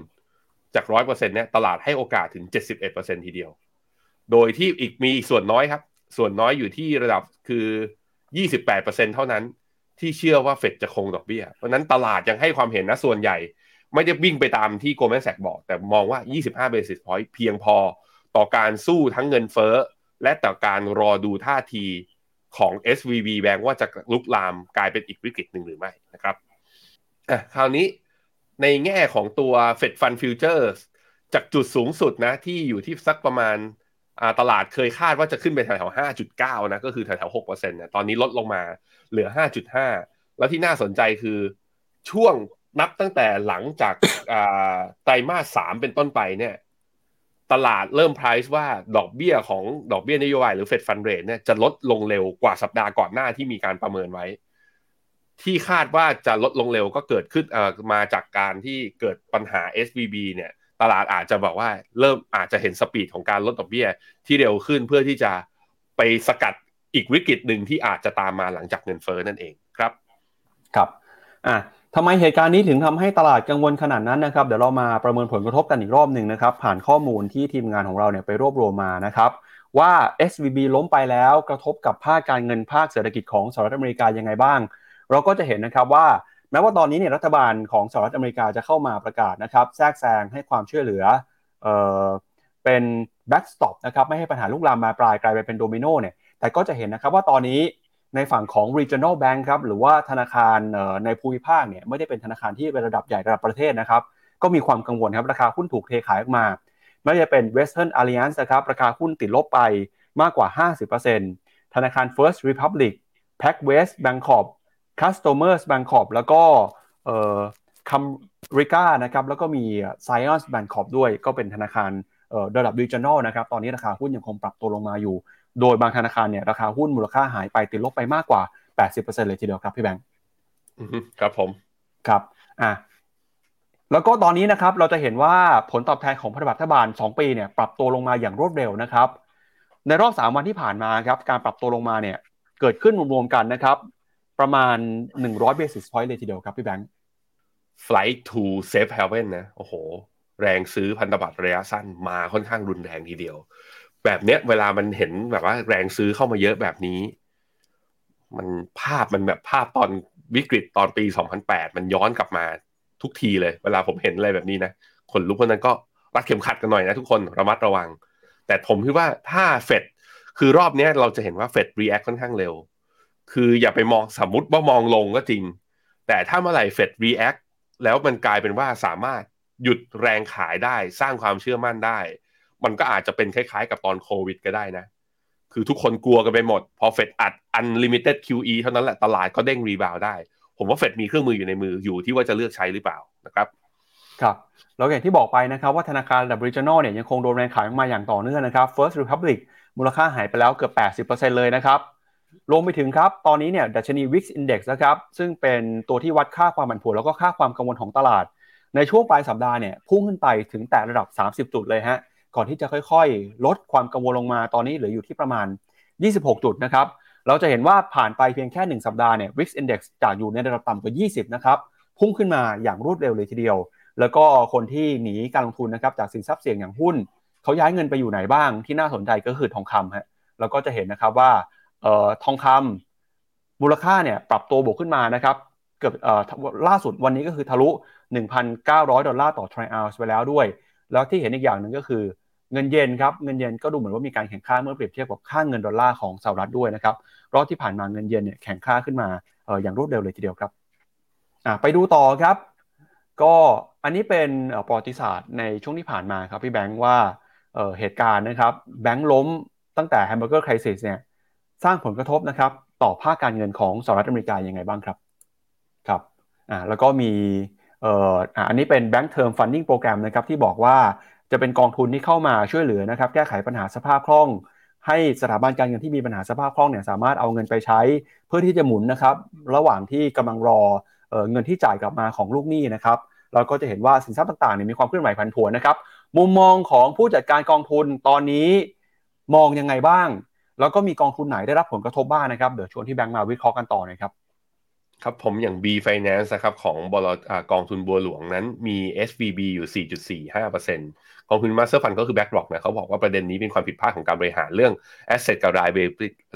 จาก 100%เนี่ยตลาดให้โอกาสถึง 71%ทีเดียว โดยที่อีกมีอีกส่วนน้อยครับ ส่วนน้อยอยู่ที่ระดับคือ 28%เท่านั้นที่เชื่อว่าเฟดจะคงดอกเบี้ย เพราะนั้นตลาดยังให้ความเห็นนะส่วนใหญ่ ไม่ได้วิ่งไปตามที่โกลแมนแซกบอก แต่มองว่า 25 basis point เพียงพอต่อการสู้ทั้งเงินเฟ้อ และต่อการรอดูท่าทีของ SVB Bank ว่าจะลุกลามกลายเป็นอีกวิกฤตหนึ่งหรือไม่นะครับคราวนี้ในแง่ของตัว Fed Fund Futures จากจุดสูงสุดนะที่อยู่ที่สักประมาณตลาดเคยคาดว่าจะขึ้นไปแถวๆ5.9 นะก็คือแถวๆ6%นะตอนนี้ลดลงมาเหลือ 5.5 แล้วที่น่าสนใจคือช่วงนับตั้งแต่หลังจากไตรมาส 3 เป็นต้นไปเนี่ย ตลาดเริ่ม price ว่าดอกเบี้ยของดอกเบี้ยนโยบายหรือ Fed Fund Rate เนี่ยจะลดลงเร็วกว่าสัปดาห์ก่อนหน้าที่มีการประเมินไว้ ที่คาดว่าจะลดลงเร็วก็เกิดขึ้นมาจากการที่เกิดปัญหา SVB เนี่ยตลาดอาจจะบอกว่าเริ่มอาจจะเห็นสปีดของการลดดอกเบี้ยที่เร็วขึ้นเพื่อที่จะไปสกัดอีกวิกฤตหนึ่งที่อาจจะตามมาหลังจากเงินเฟ้อนั่นเองครับ ครับอะทำไมเหตุการณ์นี้ถึงทำให้ตลาดกังวลขนาดนั้นนะครับ เดี๋ยวเรามาประเมินผลกระทบกันอีกรอบหนึ่งนะครับ ผ่านข้อมูลที่ทีมงานของเราเนี่ยไปรวบรวมมานะครับ ว่า SVB ล้มไปแล้วกระทบกับภาคการเงินภาคเศรษฐกิจของสหรัฐอเมริกายังไงบ้าง เราก็จะเห็นนะครับว่าแม้ว่าตอนนี้เนี่ยรัฐบาลของสหรัฐอเมริกาจะเข้ามาประกาศนะครับแทรกแซงให้ความช่วยเหลือเอ่อเป็น backstop นะครับไม่ให้ปัญหาลุกลามบานปลายกลายไปเป็นโดมิโนเนี่ยแต่ก็จะเห็นนะครับว่าตอนนี้ ในฝั่งของ regional bank ครับหรือว่าธนาคารในภูมิภาคเนี่ยไม่ได้เป็นธนาคารที่เป็นระดับใหญ่ระดับประเทศนะครับก็มีความกังวลครับราคาหุ้นถูกเทขายออกมาไม่ว่าจะเป็น Western Alliance นะครับราคาหุ้นติดลบไปมากกว่า 50%ธนาคาร First Republic PacWest Bancorp Customers Bancorp แล้วก็เอ่อคัมริก้านะครับแล้วก็มี Science Bancorp ด้วยก็เป็นธนาคารระดับ regional นะครับตอนนี้ราคาหุ้นยังคงปรับตัวลงมาอยู่ โดยบางธนาคารเนี่ยราคาหุ้นมูลค่าหายไปติดลบไปมากกว่า 80%เลยทีเดียวครับพี่แบงค์ครับผมครับอะแล้วก็ตอนนี้นะครับเราจะเห็นว่าผลตอบแทนของพันธบัตรรัฐบาล 2 ปีเนี่ยปรับตัวลงมาอย่างรวดเร็วนะครับ ในรอบ 3 วันที่ผ่านมาครับการปรับตัวลงมาเนี่ยเกิดขึ้นรวมๆกันนะครับ ประมาณ 100 basis point เลยทีเดียวครับพี่แบงค์ flight to safe haven นะ โอ้โห แรงซื้อพันธบัตรระยะสั้นมาค่อนข้างรุนแรงทีเดียว แบบเนี้ยเวลามันเห็นแบบว่าแรงซื้อเข้ามาเยอะแบบนี้ มันภาพมันแบบภาพตอนวิกฤตตอนปี 2008 มันย้อนกลับมาทุกทีเลย เวลาผมเห็นอะไรแบบนี้นะคนลุกคนนั้นก็รัดเข็มขัดกันหน่อยนะทุกคนระมัดระวัง แต่ผมคิดว่าถ้า Fed คือรอบนี้เราจะเห็นว่า Fed react ค่อนข้างเร็ว คืออย่าไปมองสมมติว่ามองลงก็จริง แต่ถ้าเมื่อไหร่ Fed react แล้วมันกลายเป็นว่าสามารถหยุดแรงขายได้สร้างความเชื่อมั่นได้ มันก็อาจจะเป็นคล้ายๆ กับตอนโควิดก็ได้นะ คือทุกคนกลัวกันไปหมด พอ Fed อัด unlimited QE เท่านั้นแหละตลาดก็เด้ง rebound ได้ ผมว่า Fed มีเครื่องมืออยู่ในมืออยู่ที่ว่าจะเลือกใช้หรือเปล่านะครับครับแล้วอย่างที่บอกไปนะครับว่าธนาคารดับ regional เนี่ยยังคงโดนแรงขายมาอย่างต่อเนื่องนะครับ First Republic มูลค่าหายไปแล้วเกือบ 80%เลยนะครับรวมไปถึงครับ ตอนนี้เนี่ยดัชนี Wix Index นะครับ ซึ่งเป็นตัวที่วัดค่าความผันผวนแล้วก็ค่าความกังวลของตลาด ในช่วงปลายสัปดาห์เนี่ยพุ่งขึ้นไปถึงแต่ระดับ 30 จุดเลยฮะ ก่อนที่จะค่อยๆ ลดความกังวลลงมาตอนนี้เหลืออยู่ที่ประมาณ 26 จุดนะครับ เราจะเห็นว่าผ่านไปเพียงแค่ 1 สัปดาห์เนี่ย Wix Index จากอยู่ในระดับต่ำกว่า 20 นะครับ พุ่งขึ้นมาอย่างรวดเร็วเลยทีเดียว แล้วก็คนที่หนีการลงทุนนะครับจากสินทรัพย์เสี่ยงอย่างหุ้น เขาย้ายเงินไปอยู่ไหนบ้างที่น่าสนใจก็คือทองคำฮะเราก็จะเห็นนะครับว่าเอ่อทองคำมูลค่าเนี่ยปรับตัวบวกขึ้นมานะครับเกือบเอ่อล่าสุดวันนี้ก็คือทะลุ 1,900 ดอลลาร์ต่อทริอัลไปแล้วด้วย แล้วที่เห็นอีกอย่างหนึ่งก็คือ เงินเยนครับเงินเยนก็ดูเหมือนว่ามีการแข่งค่าเมื่อเปรียบเทียบกับค่าเงินดอลลาร์ของสหรัฐด้วยนะครับรอบที่ผ่านมาเงินเยนเนี่ยแข่งค่าขึ้นมาเอออย่างรวดเร็วเลยทีเดียวครับอ่าไปดูต่อครับ ก็อันนี้เป็นประวัติศาสตร์ในช่วงที่ผ่านมาครับพี่แบงค์ว่าเหตุการณ์นะครับแบงค์ล้มตั้งแต่แฮมเบอร์เกอร์คริสิสเนี่ยสร้างผลกระทบนะครับต่อภาคการเงินของสหรัฐอเมริกายังไงบ้างครับครับอ่าแล้วก็มีเอ่ออันนี้เป็น Bank Term Funding Program นะครับที่บอกว่า จะเป็นกองทุนที่เข้ามาช่วยเหลือนะครับแก้ไขปัญหาสภาพคล่อง ให้สถาบันการเงินที่มีปัญหาสภาพคล่องเนี่ยสามารถเอาเงินไปใช้ เพื่อที่จะหมุนนะครับระหว่างที่กำลังรอเเงินที่จ่ายกลับมาของลูกหนี้นะครับเราก็จะเห็นว่าสินทรัพย์ต่างๆเนี่ยมีความเคลื่อนไหวผันผวนนะครับมุมมองของผู้จัดการกองทุนตอนนี้มองยังไงบ้าง แล้วก็มีกองทุนไหนได้รับผลกระทบบ้างนะครับเดี๋ยวชวนที่แบงค์มาวิเคราะห์กันต่อนะครับครับผมอย่าง B Finance นะครับของบลกองทุนบัวหลวงนั้นมี SVB อยู่ 4.45% กองทุน Master Fund ก็คือ BlackRock เนี่ยเขาบอกว่าประเด็นนี้เป็นความผิดพลาดของการบริหารเรื่อง Asset กับ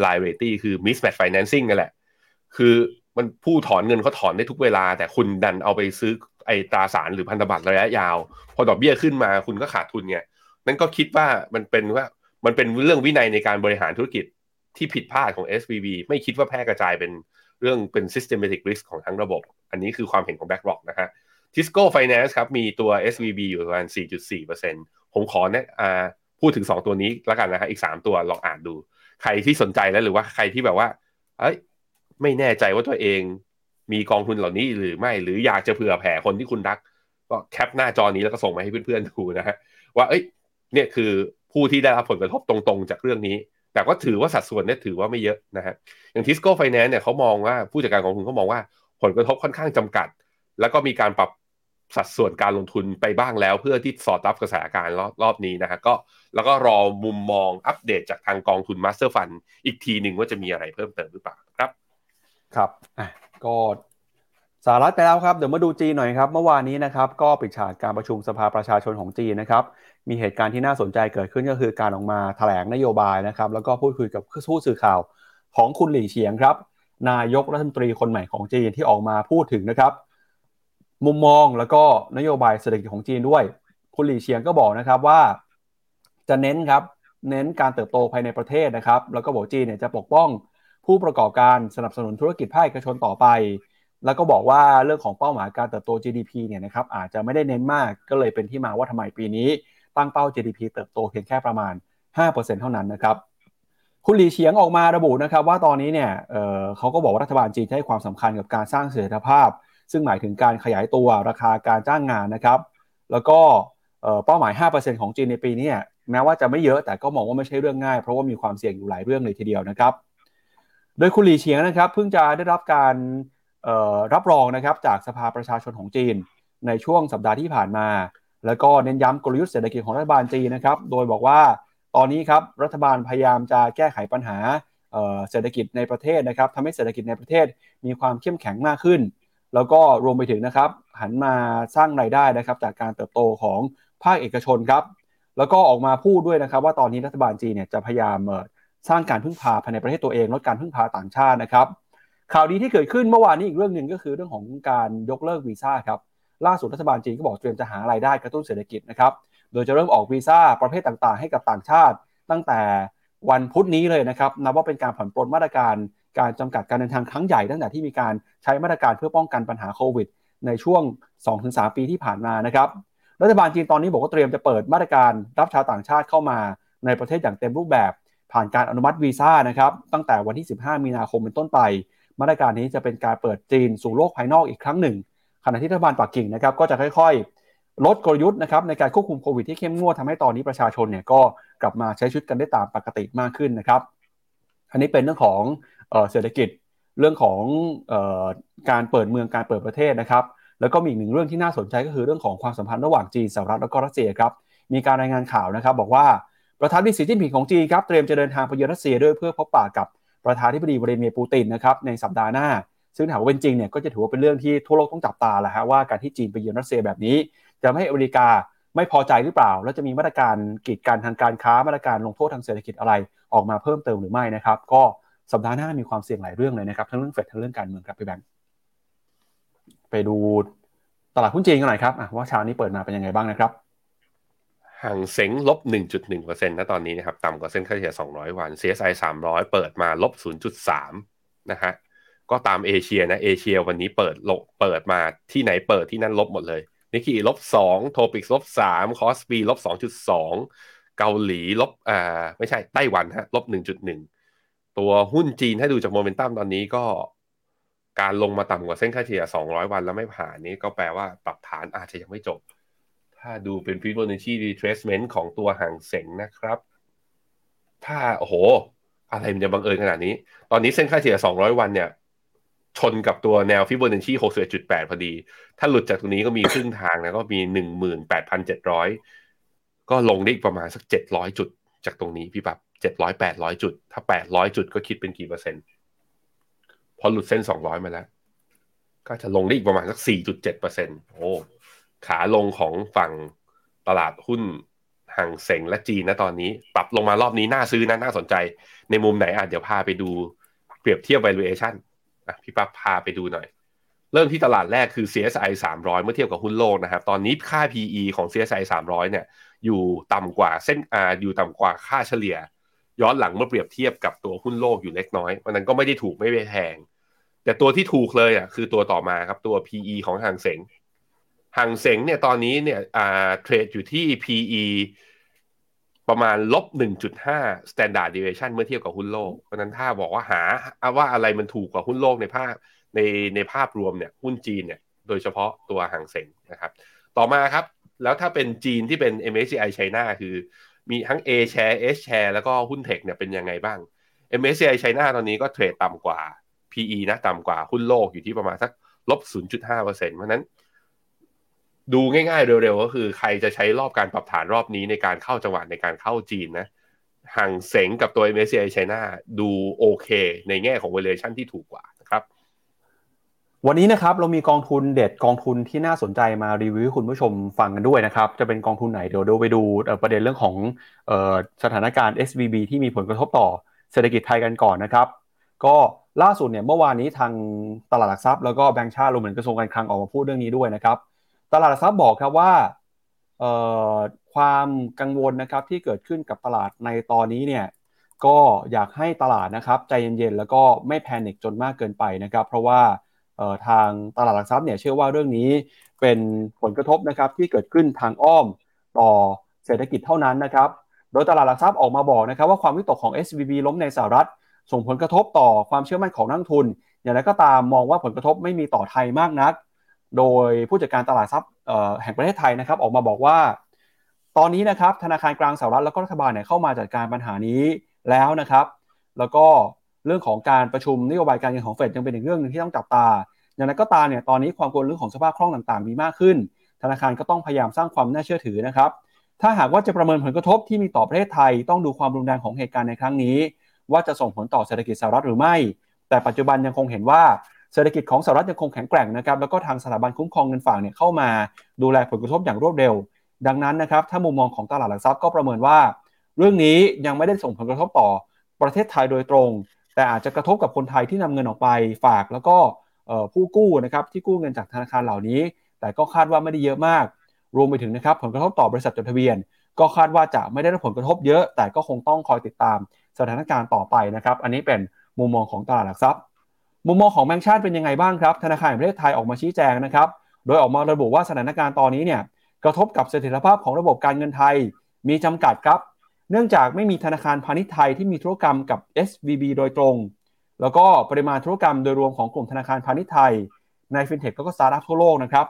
Liability คือ Mismatch Financing นั่นแหละ คือมันผู้ถอนเงินเขาถอนได้ทุกเวลา แต่คุณดันเอาไปซื้อไอตราสารหรือพันธบัตรระยะยาว พอดอกเบี้ยขึ้นมาคุณก็ขาดทุนไงนั่นก็คิดว่ามันเป็นว่ามันเป็นเรื่องวินัยในการบริหารธุรกิจที่ผิดพลาดของ SVB ไม่คิดว่าแพร่กระจายเป็นเรื่องเป็น systematic risk ของทั้งระบบ อันนี้คือความเห็นของ BlackRock นะฮะ Tisco Finance ครับ มีตัว SVB อยู่ประมาณ 4.4%ผมขอเนี่ยพูดถึง 2 ตัวนี้แล้วกันนะฮะอีก 3 ตัวลองอ่านดู ใครที่สนใจแล้วหรือว่าใครที่แบบว่าเอ้ยไม่แน่ใจว่าตัวเองมีกองทุนเหล่านี้หรือไม่หรืออยากจะเผื่อแผ่คนที่คุณรัก ก็แคปหน้าจอนี้แล้วก็ส่งมาให้เพื่อนๆดูนะฮะว่าเอ้ยเนี่ยคือผู้ที่ได้รับผลกระทบตรงๆ จากเรื่องนี้ แต่ก็ถือว่าสัดส่วนเนี่ยถือว่าไม่เยอะนะฮะอย่างทิสโก้ไฟแนนซ์เนี่ยเขามองว่าผู้จัดการกองทุนเขามองว่าผลกระทบค่อนข้างจำกัด แล้วก็มีการปรับ สัดส่วนการลงทุนไปบ้างแล้ว เพื่อที่สอดรับกระแสการรอบรอบนี้นะฮะก็แล้วก็รอมุมมองอัปเดตจากทางกองทุน master fund อีกทีหนึ่งว่าจะมีอะไรเพิ่มเติมหรือเปล่าครับครับอะก็สหรัฐไปแล้วครับ เดี๋ยวมาดูจีนหน่อยครับ เมื่อวานนี้นะครับ ก็ปิดฉากการประชุมสภาประชาชนของจีนนะครับ มีเหตุการณ์ที่น่าสนใจเกิดขึ้นก็คือการออกมาแถลงนโยบายนะครับ แล้วก็พูดคุยกับผู้สื่อข่าวของคุณหลี่เฉียงครับ นายกรัฐมนตรีคนใหม่ของจีนที่ออกมาพูดถึงนะครับ มุมมองแล้วก็นโยบายเศรษฐกิจของจีนด้วย คุณหลี่เฉียงก็บอกนะครับว่า จะเน้นครับเน้นการเติบโตภายในประเทศนะครับ แล้วก็บอกจีนเนี่ยจะปกป้องผู้ประกอบการสนับสนุนธุรกิจภาคเอกชนต่อไป แล้วก็บอกว่าเรื่องของเป้าหมายการเติบโต GDP เนี่ยนะครับอาจจะไม่ได้เน้นมากก็เลยเป็นที่มาว่าทำไมปีนี้ ตั้งเป้า GDP เติบโตเพียงแค่ประมาณ 5%เท่านั้นนะครับคุณหลีเฉียงออกมาระบุนะครับว่าตอนนี้เนี่ยเเขาก็บอกว่ารัฐบาลจีนให้ความสำคัญกับการสร้างเสถียรภาพ ซึ่งหมายถึงการขยายตัวราคาการจ้างงานนะครับ แล้วก็เป้าหมาย 5%ของจีนในปีนี้แม้ว่าจะไม่เยอะแต่ก็มองว่าไม่ใช่เรื่องง่าย เพราะว่ามีความเสี่ยงอยู่หลายเรื่องเลยทีเดียวนะครับ โดยคุณหลีเฉียงนะครับเพิ่งจะได้รับการรับรองนะครับจากสภาประชาชนของจีน ในช่วงสัปดาห์ที่ผ่านมา แล้วก็เน้นย้ำกลยุทธ์เศรษฐกิจของรัฐบาลจีนนะครับ โดยบอกว่าตอนนี้ครับรัฐบาลพยายามจะแก้ไขปัญหาเศรษฐกิจในประเทศนะครับทำให้เศรษฐกิจในประเทศมีความเข้มแข็งมากขึ้น แล้วก็รวมไปถึงนะครับหันมาสร้างรายได้นะครับจากการเติบโตของภาคเอกชนครับแล้วก็ออกมาพูดด้วยนะครับ ว่าตอนนี้รัฐบาลจีนเนี่ยจะพยายามสร้างการพึ่งพาภายในประเทศตัวเองลดการพึ่งพาต่างชาตินะครับ ข่าวดีที่เกิดขึ้นเมื่อวานนี้อีกเรื่องหนึ่งก็คือเรื่องของการยกเลิกวีซ่าครับล่าสุดรัฐบาลจีนก็บอกเตรียมจะหารายได้กระตุ้นเศรษฐกิจนะครับโดยจะเริ่มออกวีซ่าประเภทต่างๆ ให้กับต่างชาติ ตั้งแต่วันพุธนี้เลยนะครับนับว่าเป็นการผ่อนปลนมาตรการ การจำกัดการเดินทางครั้งใหญ่ตั้งแต่ที่มีการใช้มาตรการเพื่อป้องกันปัญหาโควิด ในช่วง 2-3 ปีที่ผ่านมานะครับรัฐบาลจีนตอนนี้บอกว่าเตรียมจะเปิดมาตรการรับชาวต่างชาติเข้ามาในประเทศอย่างเต็มรูปแบบ ผ่านการอนุมัติวีซ่านะครับตั้งแต่วันที่ 15 มีนาคมเป็นต้นไป มาตรการนี้จะเป็นการเปิดจีนสู่โลกภายนอกอีกครั้งหนึ่ง ขณะที่รัฐบาลปักกิ่งนะครับก็จะค่อยๆ ลดกลยุทธ์นะครับในการควบคุมโควิดที่เข้มงวดทำให้ตอนนี้ประชาชนเนี่ยก็กลับมาใช้ชีวิตกันได้ตามปกติมากขึ้นนะครับอันนี้เป็นเรื่องของ เศรษฐกิจเรื่องของอการเปิดเมืองการเปิดประเทศนะครับ แล้วก็มีอีกหนึ่งเรื่องที่น่าสนใจก็คือเรื่องของความสัมพันธ์ระหว่างจีนสหรัฐแล้วก็รัสเซียครับมีการรายงานข่าวนะครับ บอกว่าประธานาธิบดีสีจิ้นผิงของจีนครับเตรียมจะเดินทางไปเยือนรัสเซียด้วยเพื่อพบปะกับประธานาธิบดีวลาดิเมียร์ปูตินนะครับในสัปดาห์หน้า ซึ่งถามว่าเป็นจริงเนี่ยก็จะถือว่าเป็นเรื่องที่ทั่วโลกต้องจับตาแหละฮะว่าการที่จีนไปเยือนรัสเซียแบบนี้ จะไม่ให้อเมริกาไม่พอใจหรือเปล่า แล้วจะมีมาตรการกีดกันทางการค้ามาตรการลงโทษทางเศรษฐกิจอะไรออกมาเพิ่มเติมหรือไม่นะครับ ก็ สัปดาห์หน้ามีความเสี่ยงหลายเรื่องเลยนะครับทั้งเรื่องเฟดทั้งเรื่องการเมืองครับพี่แบงค์ไปดูตลาดหุ้นจีนกันหน่อยครับว่าเช้านี้เปิดมาเป็นยังไงบ้างนะครับห่างเซ็งลบ 1.1%นะตอนนี้นะครับต่ำกว่าเส้นค่าเฉลี่ย 200 วัน CSI 300 เปิดมาลบ 0.3 นะฮะก็ตามเอเชียนะเอเชียวันนี้เปิดลบเปิดมาที่ไหนเปิดที่นั่นลบหมดเลยนิกกี้ลบสอง TOPIX ลบสาม KOSPI ลบสองจุดสองเกาหลีลบอ่าไม่ใช่ไต้หวันฮะลบหนึ่งจุดหนึ่ง ตัวหุ้นจีนถ้าดูจากโมเมนตัมตอนนี้ก็การลงมาต่ำกว่าเส้นค่าเฉลี่ย 200 วันแล้วไม่ผ่านนี้ก็แปลว่าปรับฐานอาจจะยังไม่จบ ถ้าดูเป็น Fibonacci retracement ของตัวห่างเสงนะครับ ถ้าโอ้โห อะไรมันจะบังเอิญขนาดนี้ ตอนนี้เส้นค่าเฉลี่ย 200 วันเนี่ย ชนกับตัวแนว Fibonacci 61.8 พอดี ถ้าหลุดจากตรงนี้ก็มีครึ่งทางนะก็มี 18,700 ก็ลงได้อีกประมาณสัก 700 จุดจากตรงนี้พี่ปับ700 800จุด ถ้า800จุดก็คิดเป็นกี่เปอร์เซ็นต์ พอหลุดเส้น200มาแล้ว ก็จะลงได้อีกประมาณสัก4.7เปอร์เซ็นต์โอ้ขาลงของฝั่งตลาดหุ้นห่างเสงและจีนนะตอนนี้ ปรับลงมารอบนี้น่าซื้อนะน่าสนใจ ในมุมไหนอะเดี๋ยวพาไปดูเปรียบเทียบ valuation อะพี่ปั๊บพาไปดูหน่อย เริ่มที่ตลาดแรกคือ CSI 300 เมื่อเทียบกับหุ้นโลกนะครับ ตอนนี้ค่า PE ของ CSI 300 เนี่ย อยู่ต่ำกว่าเส้นอ่าอยู่ต่ำกว่าค่าเฉลี่ย ย้อนหลังเมื่อเปรียบเทียบกับตัวหุ้นโลกอยู่เล็กน้อยมันนั้นก็ไม่ได้ถูกไม่ไปแพง แต่ตัวที่ถูกเลยอะคือตัวต่อมาครับตัว PE ของห่างเสงห่างเสงเนี่ยตอนนี้เนี่ยอ่าเทรดอยู่ที่ PE ประมาณลบ 1.5 standard deviation เมื่อเทียบกับหุ้นโลก เพราะนั้นถ้าบอกว่าหาว่าอะไรมันถูกกว่าหุ้นโลกในภาพในในภาพรวมเนี่ยหุ้นจีนเนี่ยโดยเฉพาะตัวห่างเสงนะครับ ต่อมาครับ แล้วถ้าเป็นจีนที่เป็น MSCI China คือ มีทั้ง A share S share แล้วก็หุ้นเทคเนี่ยเป็นยังไงบ้าง MSCI China ตอนนี้ก็เทรดต่ำกว่า PE นะต่ำกว่าหุ้นโลกอยู่ที่ประมาณสักลบ 0.5%เพราะนั้น ดูง่ายๆ เร็วๆ ก็คือใครจะใช้รอบการปรับฐานรอบนี้ในการเข้าจังหวะในการเข้าจีนนะห่างเสงกับตัว MSCI China ดูโอเค ในแง่ของ valuation ที่ถูกกว่า วันนี้นะครับเรามีกองทุนเด็ดกองทุนที่น่าสนใจมารีวิวคุณผู้ชมฟังกันด้วยนะครับ จะเป็นกองทุนไหนเดี๋ยวดูไปดูประเด็นเรื่องของสถานการณ์ SVB ที่มีผลกระทบต่อเศรษฐกิจไทยกันก่อนนะครับ ก็ล่าสุดเนี่ยเมื่อวานนี้ทางตลาดหลักทรัพย์แล้วก็แบงก์ชาติรวมถึงกระทรวงการคลังออกมาพูดเรื่องนี้ด้วยนะครับ ตลาดหลักทรัพย์บอกครับว่าความกังวลนะครับที่เกิดขึ้นกับตลาดในตอนนี้เนี่ยก็อยากให้ตลาดนะครับใจเย็นๆแล้วก็ไม่แพนิคจนมากเกินไปนะครับ เพราะว่า ทางตลาดหลักทรัพย์เนี่ยเชื่อว่าเรื่องนี้เป็นผลกระทบนะครับที่เกิดขึ้นทางอ้อมต่อเศรษฐกิจเท่านั้นนะครับ โดยตลาดหลักทรัพย์ออกมาบอกนะครับว่าความวิตกของ SVB ล้มในสหรัฐ ส่งผลกระทบต่อความเชื่อมั่นของนักทุน อย่างไรก็ตามมองว่าผลกระทบไม่มีต่อไทยมากนัก โดยผู้จัดการตลาดทรัพย์แห่งประเทศไทยนะครับออกมาบอกว่า ตอนนี้นะครับธนาคารกลางสหรัฐแล้วก็รัฐบาลเนี่ยเข้ามาจัดการปัญหานี้แล้วนะครับ แล้วก็เรื่องของการประชุมนโยบายการเงินของเฟดยังเป็นอีกเรื่องหนึ่งที่ต้องจับตา อย่างไรก็ตามเนี่ยตอนนี้ความกังวลเรื่องของสภาพคล่องต่างๆ มีมากขึ้น ธนาคารก็ต้องพยายามสร้างความน่าเชื่อถือนะครับถ้าหากว่าจะประเมินผลกระทบที่มีต่อประเทศไทย ต้องดูความรุนแรงของเหตุการณ์ในครั้งนี้ ว่าจะส่งผลต่อเศรษฐกิจสหรัฐหรือไม่ แต่ปัจจุบันยังคงเห็นว่าเศรษฐกิจของสหรัฐยังคงแข็งแกร่งนะครับแล้วก็ทางสถาบันคุ้มครองเงินฝากเนี่ยเข้ามาดูแลผลกระทบอย่างรวดเร็ว ดังนั้นนะครับถ้ามุมมองของตลาดหลักทรัพย์ก็ประเมินว่า เรื่องนี้ยังไม่ได้ส่งผลกระทบต่อประเทศไทยโดยตรง แต่อาจจะกระทบกับคนไทยที่นำเงินออกไปฝาก แล้วก็ ผู้กู้นะครับที่กู้เงินจากธนาคารเหล่านี้ แต่ก็คาดว่าไม่ได้เยอะมาก รวมไปถึงนะครับผลกระทบต่อบริษัทจดทะเบียน ก็คาดว่าจะไม่ได้รับผลกระทบเยอะ แต่ก็คงต้องคอยติดตามสถานการณ์ต่อไปนะครับ อันนี้เป็นมุมมองของตลาดหลักทรัพย์ มุมมองของแบงก์ชาติเป็นยังไงบ้างครับ ธนาคารแห่งประเทศไทยออกมาชี้แจงนะครับ โดยออกมาระบุว่าสถานการณ์ตอนนี้เนี่ยกระทบกับเสถียรภาพของระบบการเงินไทย มีจำกัดครับ เนื่องจากไม่มีธนาคารพาณิชย์ไทยที่มีธุรกรรมกับ SVB โดยตรง แล้วก็ปริมาณธุรกรรมโดยรวมของกลุ่มธนาคารพาณิชย์ไทย ในฟินเทคแล้วก็สตาร์ทอัพทั่วโลกนะครับ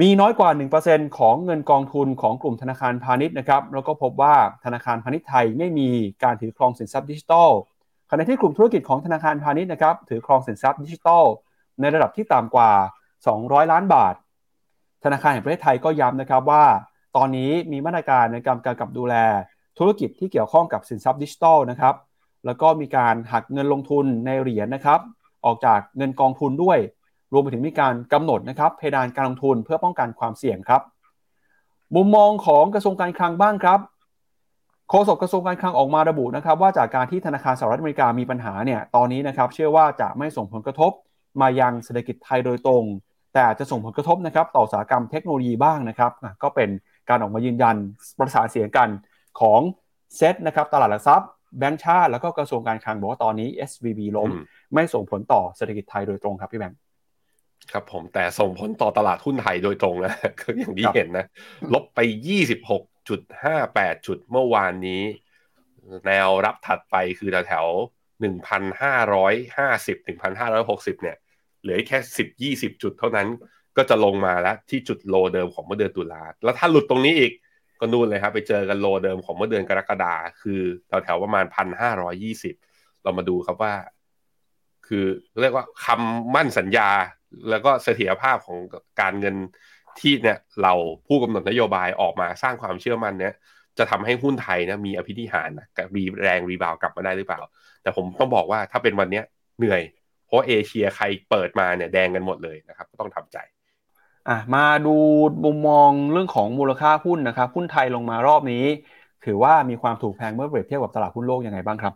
มีน้อยกว่า 1%ของเงินกองทุนของกลุ่มธนาคารพาณิชย์นะครับแล้วก็พบว่าธนาคารพาณิชย์ไทยไม่มีการถือครองสินทรัพย์ดิจิทัลขณะที่กลุ่มธุรกิจของธนาคารพาณิชย์นะครับถือครองสินทรัพย์ดิจิทัลในระดับที่ต่ำกว่า 200 ล้านบาท ธนาคารแห่งประเทศไทยก็ย้ำนะครับว่า ตอนนี้มีมาตรการในการกำกับดูแล ธุรกิจที่เกี่ยวข้องกับสินทรัพย์ดิจิทัลนะครับ แล้วก็มีการหักเงินลงทุนในเหรียญนะครับ ออกจากเงินกองทุนด้วย รวมไปถึงมีการกำหนดนะครับเพดานการลงทุนเพื่อป้องกันความเสี่ยงครับ มุมมองของกระทรวงการคลังบ้างครับโฆษกกระทรวงการคลังออกมาระบุนะครับว่าจากการที่ธนาคารสหรัฐอเมริกามีปัญหาเนี่ยตอนนี้นะครับเชื่อว่าจะไม่ส่งผลกระทบมายังเศรษฐกิจไทยโดยตรง แต่จะส่งผลกระทบนะครับต่ออุตสาหกรรมเทคโนโลยีบ้างนะครับก็เป็นการออกมายืนยันประสานเสียงกันของเซ็ตนะครับตลาดหลักทรัพย์ แบงก์ชาติแล้วก็กระทรวงการคลังบอกว่าตอนนี้ SVB ล้ม ไม่ส่งผลต่อเศรษฐกิจไทยโดยตรงครับพี่แบงค์ครับผมแต่ส่งผลต่อตลาดหุ้นไทยโดยตรงนะก็อย่างที่เห็นนะ ลบไป 26.58 จุดเมื่อวานนี้ แนวรับถัดไปคือแถวๆ1,550 1,560 เนี่ย เหลือแค่ 10 20 จุดเท่านั้นก็จะลงมาแล้วที่จุดโลเดิมของเมื่อเดือนตุลาแล้วถ้าหลุดตรงนี้อีก ก็นู่นเลยครับ ไปเจอกันโลเดิมของเมื่อเดือนกรกฎาคือแถวๆประมาณ1,520เรามาดูครับว่า คือเรียกว่าคำมั่นสัญญา แล้วก็เสถียรภาพของการเงินที่เนี่ยเราผู้กำหนดนโยบายออกมาสร้างความเชื่อมั่นเนี่ยจะทำให้หุ้นไทยนะมีอภิธิหารนะกับรีแรงรีบาวกลับมาได้หรือเปล่า แต่ผมต้องบอกว่าถ้าเป็นวันนี้เหนื่อย เพราะเอเชียใครเปิดมาเนี่ยแดงกันหมดเลยนะครับ ก็ต้องทำใจ อะมาดูมุมมองเรื่องของมูลค่าหุ้นนะครับหุ้นไทยลงมารอบนี้ ถือว่ามีความถูกแพงเมื่อเปรียบเทียบกับตลาดหุ้นโลกยังไงบ้างครับ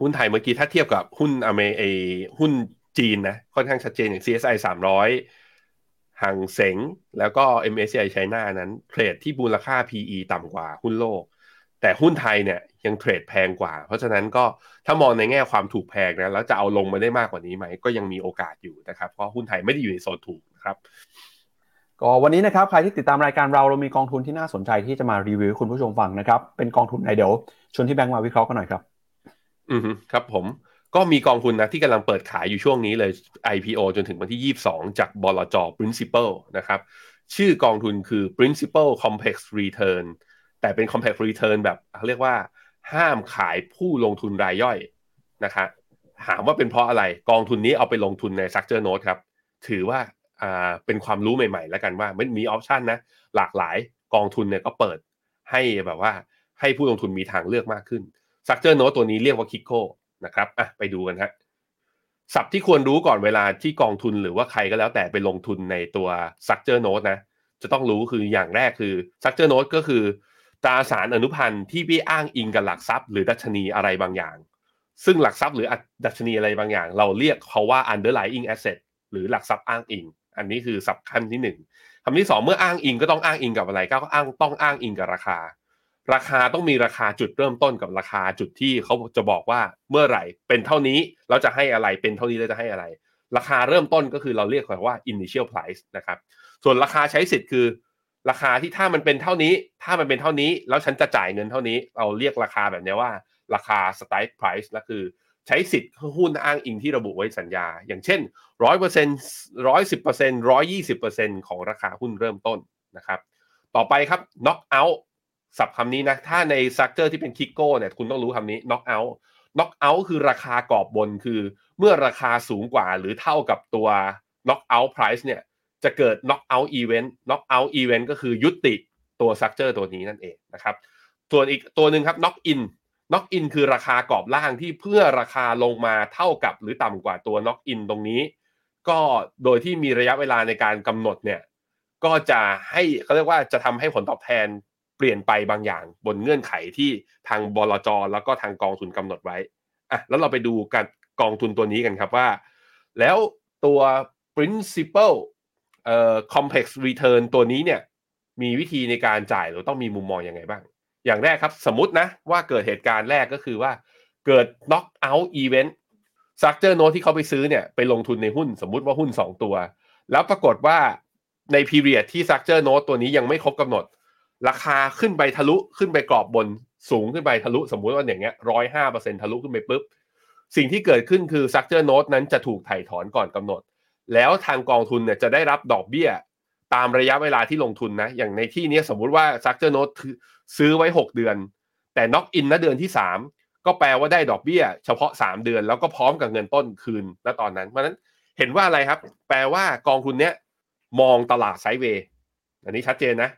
หุ้นไทยเมื่อกี้ถ้าเทียบกับหุ้นอเมริหุ้นจีนนะค่อนข้างชัดเจนอย่าง CSI 300ห่างเสงแล้วก็ MSCI ไชน่านั้นเทรดที่มูลค่า PE ต่ำกว่าหุ้นโลก แต่หุ้นไทยเนี่ยยังเทรดแพงกว่า เพราะฉะนั้นก็ถ้ามองในแง่ความถูกแพงนะแล้วจะเอาลงมาได้มากกว่านี้ไหมก็ยังมีโอกาสอยู่นะครับเพราะหุ้นไทยไม่ได้อยู่ในโซนถูก ครับก็วันนี้นะครับใครที่ติดตามรายการเราเรามีกองทุนที่น่าสนใจที่จะมารีวิวคุณผู้ชมฟังนะครับเป็นกองทุนไหนเดี๋ยวชวนที่แบงค์มาวิเคราะห์กันหน่อยครับ อืมครับผมก็มีกองทุนนะที่กำลังเปิดขายอยู่ช่วงนี้เลย IPO จนถึงวันที่ 22 จากบลจ Principal นะครับชื่อกองทุนคือ Principal Complex Return แต่เป็น Complex Return แบบเรียกว่า ห้ามขายผู้ลงทุนรายย่อยนะครับถามว่าเป็นเพราะอะไรกองทุนนี้เอาไปลงทุนใน Structure Note ครับ ถือว่าอ่า เป็นความรู้ใหม่ๆ แล้วกันว่ามันมีออปชันนะหลากหลายกองทุนเนี่ยก็เปิดให้แบบว่าให้ผู้ลงทุนมีทางเลือกมากขึ้น Structure Note ตัวนี้เรียกว่า Kiko นะครับอะไปดูกันฮะสับที่ควรรู้ก่อนเวลาที่กองทุนหรือว่าใครก็แล้วแต่ไปลงทุนในตัว structure note นะจะต้องรู้คืออย่างแรกคือ structure note ก็คือตราสารอนุพันธ์ที่พี่อ้างอิงกับหลักทรัพย์หรือดัชนีอะไรบางอย่าง ซึ่งหลักทรัพย์หรือดัชนีอะไรบางอย่าง เราเรียกเขาว่า underlying asset หรือหลักทรัพย์อ้างอิง อันนี้คือสับขั้นที่หนึ่งคำที่สองเมื่ออ้างอิงก็ต้องอ้างอิงกับอะไรก็อ้างต้องอ้างอิงกับราคา ราคาต้องมีราคาจุดเริ่มต้นกับราคาจุดที่เขาจะบอกว่าเมื่อไหร่ เป็นเท่านี้เราจะให้อะไรเป็นเท่านี้เราจะให้อะไร ราคาเริ่มต้นก็คือเราเรียกว่า initial price นะครับส่วนราคาใช้สิทธิ์คือ ราคาที่ถ้ามันเป็นเท่านี้ ถ้ามันเป็นเท่านี้ แล้วฉันจะจ่ายเงินเท่านี้ เราเรียกราคาแบบนี้ว่าราคา strike price นั่นคือ ใช้สิทธิ์หุ้นอ้างอิงที่ระบุไว้สัญญา อย่างเช่นร้อยเปอร์เซ็นต์ร้อยสิบเปอร์เซ็นต์ร้อยยี่สิบเปอร์เซ็นต์ของราคาหุ้นเริ่มต้นนะครับ ต่อไปครับ knock out ศัพท์คำนี้นะ ถ้าใน structure ที่เป็น KIKO เนี่ยคุณต้องรู้คำนี้ knock out knock out คือราคากรอบบนคือ เมื่อราคาสูงกว่าหรือเท่ากับตัว knock out price เนี่ยจะเกิด knock out event knock out event ก็คือยุติตัว structure ตัวนี้นั่นเองนะครับส่วนอีกตัวหนึ่งครับ knock in knock in คือราคากรอบล่างที่เมื่อราคาลงมาเท่ากับหรือต่ำกว่าตัว knock in ตรงนี้ ก็โดยที่มีระยะเวลาในการกำหนดเนี่ยก็จะให้เขาเรียกว่าจะทำให้ผลตอบแทนเปลี่ยนไปบางอย่าง บนเงื่อนไขที่ทางบลจแล้วก็ทางกองทุนกำหนดไว้อะแล้วเราไปดูการกองทุนตัวนี้กันครับว่า แล้วตัว principal เอ่อ complex return ตัวนี้เนี่ยมีวิธีในการจ่ายหรือต้องมีมุมมองยังไงบ้าง อย่างแรกครับ สมมตินะว่าเกิดเหตุการณ์แรกก็คือว่า เกิด knock out event structure note ที่เขาไปซื้อเนี่ยไปลงทุนในหุ้นสมมุติว่าหุ้น 2 ตัว แล้วปรากฏว่าใน period ที่ structure note ตัวนี้ยังไม่ครบกำหนด ราคาขึ้นไปทะลุขึ้นไปกรอบบนสูงขึ้นไปทะลุ สมมุติว่าอย่างเงี้ยร้อยห้าเปอร์เซ็นต์ทะลุขึ้นไปปุ๊บสิ่งที่เกิดขึ้นคือซักเจอร์โน e นั้นจะถูกไถ่ถอนก่อนกำหนด แล้วทางกองทุนเนี่ยจะได้รับดอกเบี้ย ตามระยะเวลาที่ลงทุนนะอย่างในที่นี้สมมุติว่าซักเจอร์โน e ซื้อไว้ 6 เดือน แต่ knock in นะเดือนที่ 3 ก็แปลว่าได้ดอกเบี้ย เฉพาะ 3 เดือนแล้วก็พร้อมกับเงินต้นคืนณตอนนั้น เพราะนั้นเห็นว่าอะไรครับ แปลว่ากองทุนเนี้ยมองตลาด sideway อันนี้ชัดเจนนะ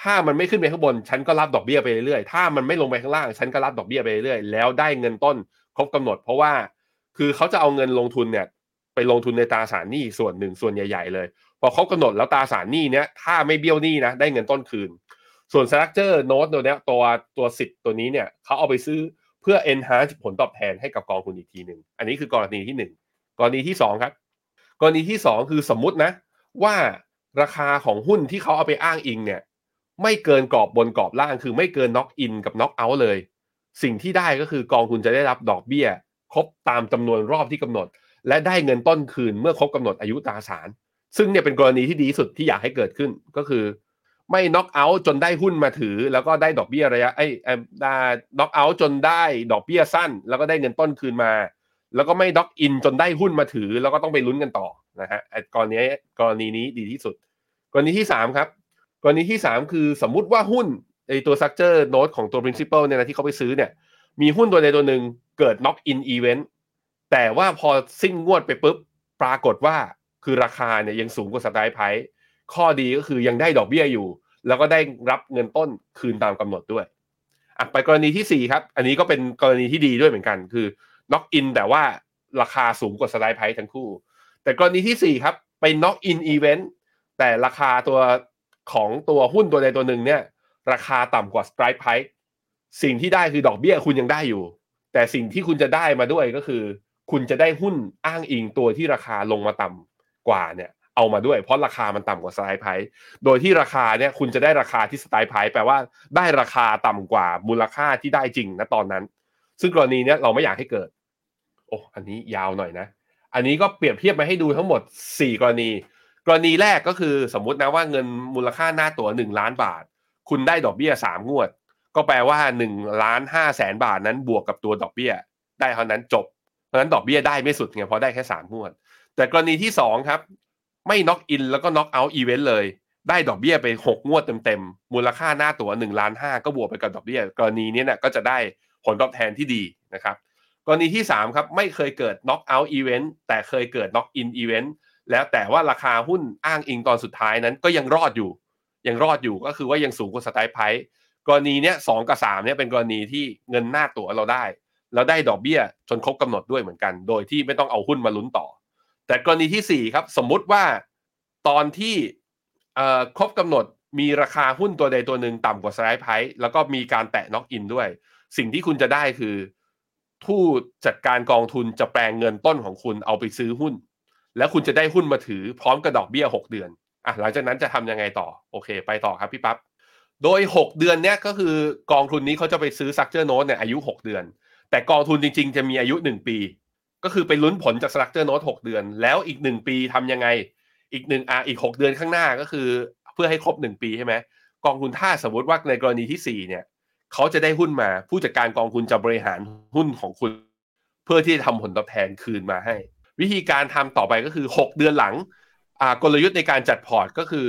ถ้ามันไม่ขึ้นไปข้างบน ฉันก็รับดอกเบี้ยไปเรื่อยๆ ถ้ามันไม่ลงไปข้างล่าง ฉันก็รับดอกเบี้ยไปเรื่อยๆ แล้วได้เงินต้นครบกำหนด เพราะว่าคือเขาจะเอาเงินลงทุนเนี่ยไปลงทุนในตราสารหนี้ส่วนหนึ่งส่วนใหญ่ ๆ เลย พอครบกำหนดแล้วตราสารหนี้เนี้ยถ้าไม่เบี้ยวหนี้นะได้เงินต้นคืน ส่วนสตรัคเจอร์โน้ตตัวนี้ตัวตัวสิทธิ์ตัวนี้เนี่ยเขาเอาไปซื้อเพื่อ enhance ผลตอบแทนให้กับกองทุนอีกทีหนึ่งอันนี้คือกรณีที่หนึ่งกรณีที่สองครับ กรณีที่สองคือสมมุตินะ ว่าราคาของหุ้นที่เขาเอาไปอ้างอิงเนี่ยไม่เกินกรอบบนกรอบล่างคือไม่เกินน็อกอินกับน็อกเอาท์เลย สิ่งที่ได้ก็คือกองทุนจะได้รับดอกเบี้ย ครบตามจำนวนรอบที่กำหนด และได้เงินต้นคืนเมื่อครบกำหนดอายุตราสาร ซึ่งเนี่ยเป็นกรณีที่ดีสุดที่อยากให้เกิดขึ้นก็คือ ไม่น็อกเอาท์จนได้หุ้นมาถือ แล้วก็ได้ดอกเบี้ยระยะไอ้ได้น็อกเอาท์จนได้ดอกเบี้ยสั้น แล้วก็ได้เงินต้นคืนมา แล้วก็ไม่ด็อกอินจนได้หุ้นมาถือ แล้วก็ต้องไปลุ้นกันต่อนะฮะกรณีกรณีนี้ดีที่สุด กรณีที่ 3 ครับ กรณีที่ 3 คือสมมุติว่าหุ้นไอตัว structure note ของตัว principal เนี่ยนะที่เขาไปซื้อเนี่ยมีหุ้นตัวใดตัวหนึ่งเกิด knock in event แต่ว่าพอสิ้นงวดไปปุ๊บ ปรากฏว่าคือราคาเนี่ยยังสูงกว่าสไตล์ไพ ข้อดีก็คือยังได้ดอกเบี้ยอยู่ แล้วก็ได้รับเงินต้นคืนตามกำหนดด้วยอะไปกรณีที่ 4 ครับ อันนี้ก็เป็นกรณีที่ดีด้วยเหมือนกัน คือ knock in แต่ว่าราคาสูงกว่าสไตล์ไพทั้งคู่ แต่กรณีที่ 4 ครับไป knock in event แต่ราคาตัวของตัวหุ้นตัวใดตัวหนึ่งเนี่ย ราคาต่ำกว่าสไตร์ไพสิ่งที่ได้คือดอกเบี้ยคุณยังได้อยู่ แต่สิ่งที่คุณจะได้มาด้วยก็คือ คุณจะได้หุ้นอ้างอิงตัวที่ราคาลงมาต่ำกว่าเนี่ย เอามาด้วย เพราะราคามันต่ำกว่าสไตล์ไพโดยที่ราคาเนี่ยคุณจะได้ราคาที่สไตล์ไพแปลว่าได้ราคาต่ำกว่ามูลค่าที่ได้จริงนะตอนนั้น ซึ่งกรณีเนี้ยเราไม่อยากให้เกิด โอ้อันนี้ยาวหน่อยนะ อันนี้ก็เปรียบเทียบมาให้ดูทั้งหมด 4 กรณี กรณีแรกก็คือสมมุตินะว่าเงินมูลค่าหน้าตั๋ว1ล้านบาท คุณได้ดอกเบี้ย 3 งวด ก็แปลว่า1ล้านห้าแสนบาทนั้นบวกกับตัวดอกเบี้ย ได้เท่านั้นจบเพราะนั้นดอกเบี้ยได้ไม่สุดไงเพราะได้แค่3งวดแต่กรณีที่2ครับ ไม่ knock in แล้วก็ knock out event เลย ได้ดอกเบี้ยไป 6 งวดเต็มๆ มูลค่าหน้าตั๋ว1ล้านห้าก็บวกไปกับดอกเบี้ย กรณีนี้เนี่ยก็จะได้ผลตอบแทนที่ดีนะครับ กรณีที่ 3 ครับ ไม่เคยเกิด knock out event แต่เคยเกิด knock in eventแล้วแต่ว่าราคาหุ้นอ้างอิงตอนสุดท้ายนั้นก็ยังรอดอยู่ ยังรอดอยู่ก็คือว่ายังสูงกว่าสไตล์ไพกรณีเนี้ยสองกับสามเนี่ยเป็นกรณีที่เงินหน้าตั๋วเราได้ แล้วได้ดอกเบี้ยจนครบกำหนดด้วยเหมือนกัน โดยที่ไม่ต้องเอาหุ้นมาลุ้นต่อ แต่กรณีที่สี่ครับ สมมุติว่าตอนที่ครบกำหนดมีราคาหุ้นตัวใดตัวหนึ่งต่ำกว่าสไลด์ไพร์แล้วก็มีการแตะน็อกอินด้วย สิ่งที่คุณจะได้คือ ผู้จัดการกองทุนจะแปลงเงินต้นของคุณเอาไปซื้อหุ้น แล้วคุณจะได้หุ้นมาถือพร้อมกับดอกเบี้ย 6 เดือนอะหลังจากนั้นจะทำยังไงต่อ โอเค ไปต่อครับพี่ปับ๊บโดย 6 เดือนเนี้ยก็คือกองทุนนี้เขาจะไปซื้อ structure note เนี่ยอายุ 6 เดือน แต่กองทุนจริง ๆ จะมีอายุ 1 ปี ก็คือไปลุ้นผลจาก structure note 6เดือน แล้วอีก 1 ปีทำยังไงอีกหนึ่งอะอีก 6 เดือนข้างหน้าก็คือเพื่อให้ครบ 1 ปีใช่ไหมกองทุนถ้าสมมติว่าในกรณีที่ 4 เนี่ยเขาจะได้หุ้นมาผู้จัดการกองทุนจะบริหารหุ้นของคุณ เพื่อที่จะทำผลตอบแทนคืนมาให้ วิธีการทำต่อไปก็คือ 6 เดือนหลังอ่ากลยุทธ์ในการจัดพอร์ตก็คือ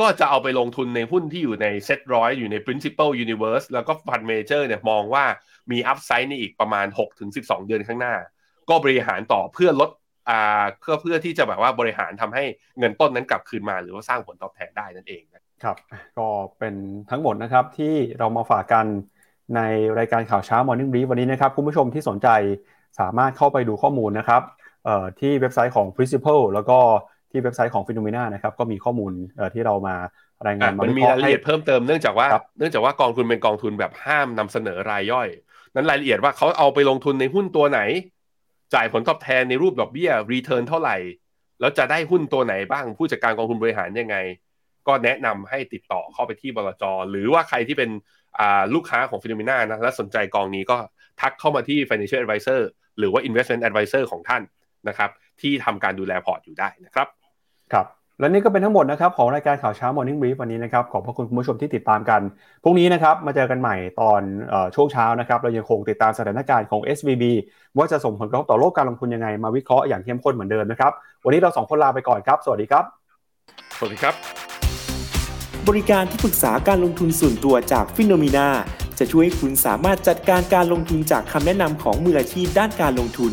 ก็จะเอาไปลงทุนในหุ้นที่อยู่ในเซ็ตร้อยอยู่ใน Principal universe แล้วก็ fund manager เนี่ยมองว่ามี upside ในอีกประมาณ 6-12 เดือนข้างหน้า ก็บริหารต่อเพื่อลดอ่าเพื่อเพื่อที่จะแบบว่าบริหารทำให้เงินต้นนั้นกลับคืนมา หรือว่าสร้างผลตอบแทนได้นั่นเองครับก็เป็นทั้งหมดนะครับที่เรามาฝากกันในรายการข่าวเช้า Morning Brief วันนี้นะครับ คุณผู้ชมที่สนใจสามารถเข้าไปดูข้อมูลนะครับที่เว็บไซต์ของ Principal แล้วก็ที่เว็บไซต์ของ Finnomena นะครับก็มีข้อมูลที่เรามารายงานมันมีรายละเอียดเพิ่มเติมเนื่องจากว่า เนื่องจากว่ากองทุนเป็นกองทุนแบบห้ามนำเสนอรายย่อย นั้นรายละเอียดว่าเขาเอาไปลงทุนในหุ้นตัวไหน จ่ายผลตอบแทนในรูปดอกเบี้ย return เท่าไหร่ แล้วจะได้หุ้นตัวไหนบ้างผู้จัดการกองทุนบริหารยังไง ก็แนะนำให้ติดต่อเข้าไปที่บลจหรือว่าใครที่เป็นลูกค้าของ Finnomena นะและสนใจกองนี้ก็ทักเข้ามาที่ financial advisor หรือว่า investment advisor ของท่านนะครับ ที่ทำการดูแลพอร์ตอยู่ได้นะครับ ครับ และนี่ก็เป็นทั้งหมดนะครับของรายการข่าวเช้า Morning Brief วันนี้นะครับขอบพระคุณคุณผู้ชมที่ติดตามกัน พรุ่งนี้นะครับมาเจอกันใหม่ตอนช่วงเช้านะครับเรายังคงติดตามสถานการณ์ของ SVB ว่าจะส่งผลกระทบต่อโลกการลงทุนยังไง มาวิเคราะห์อย่างเข้มข้นเหมือนเดิมนะครับวันนี้เราสองคนลาไปก่อนครับ สวัสดีครับ สวัสดีครับ บริการที่ปรึกษาการลงทุนส่วนตัวจากฟิโนมีนาจะช่วยให้คุณสามารถจัดการการลงทุนจากคำแนะนำของมืออาชีพด้านการลงทุน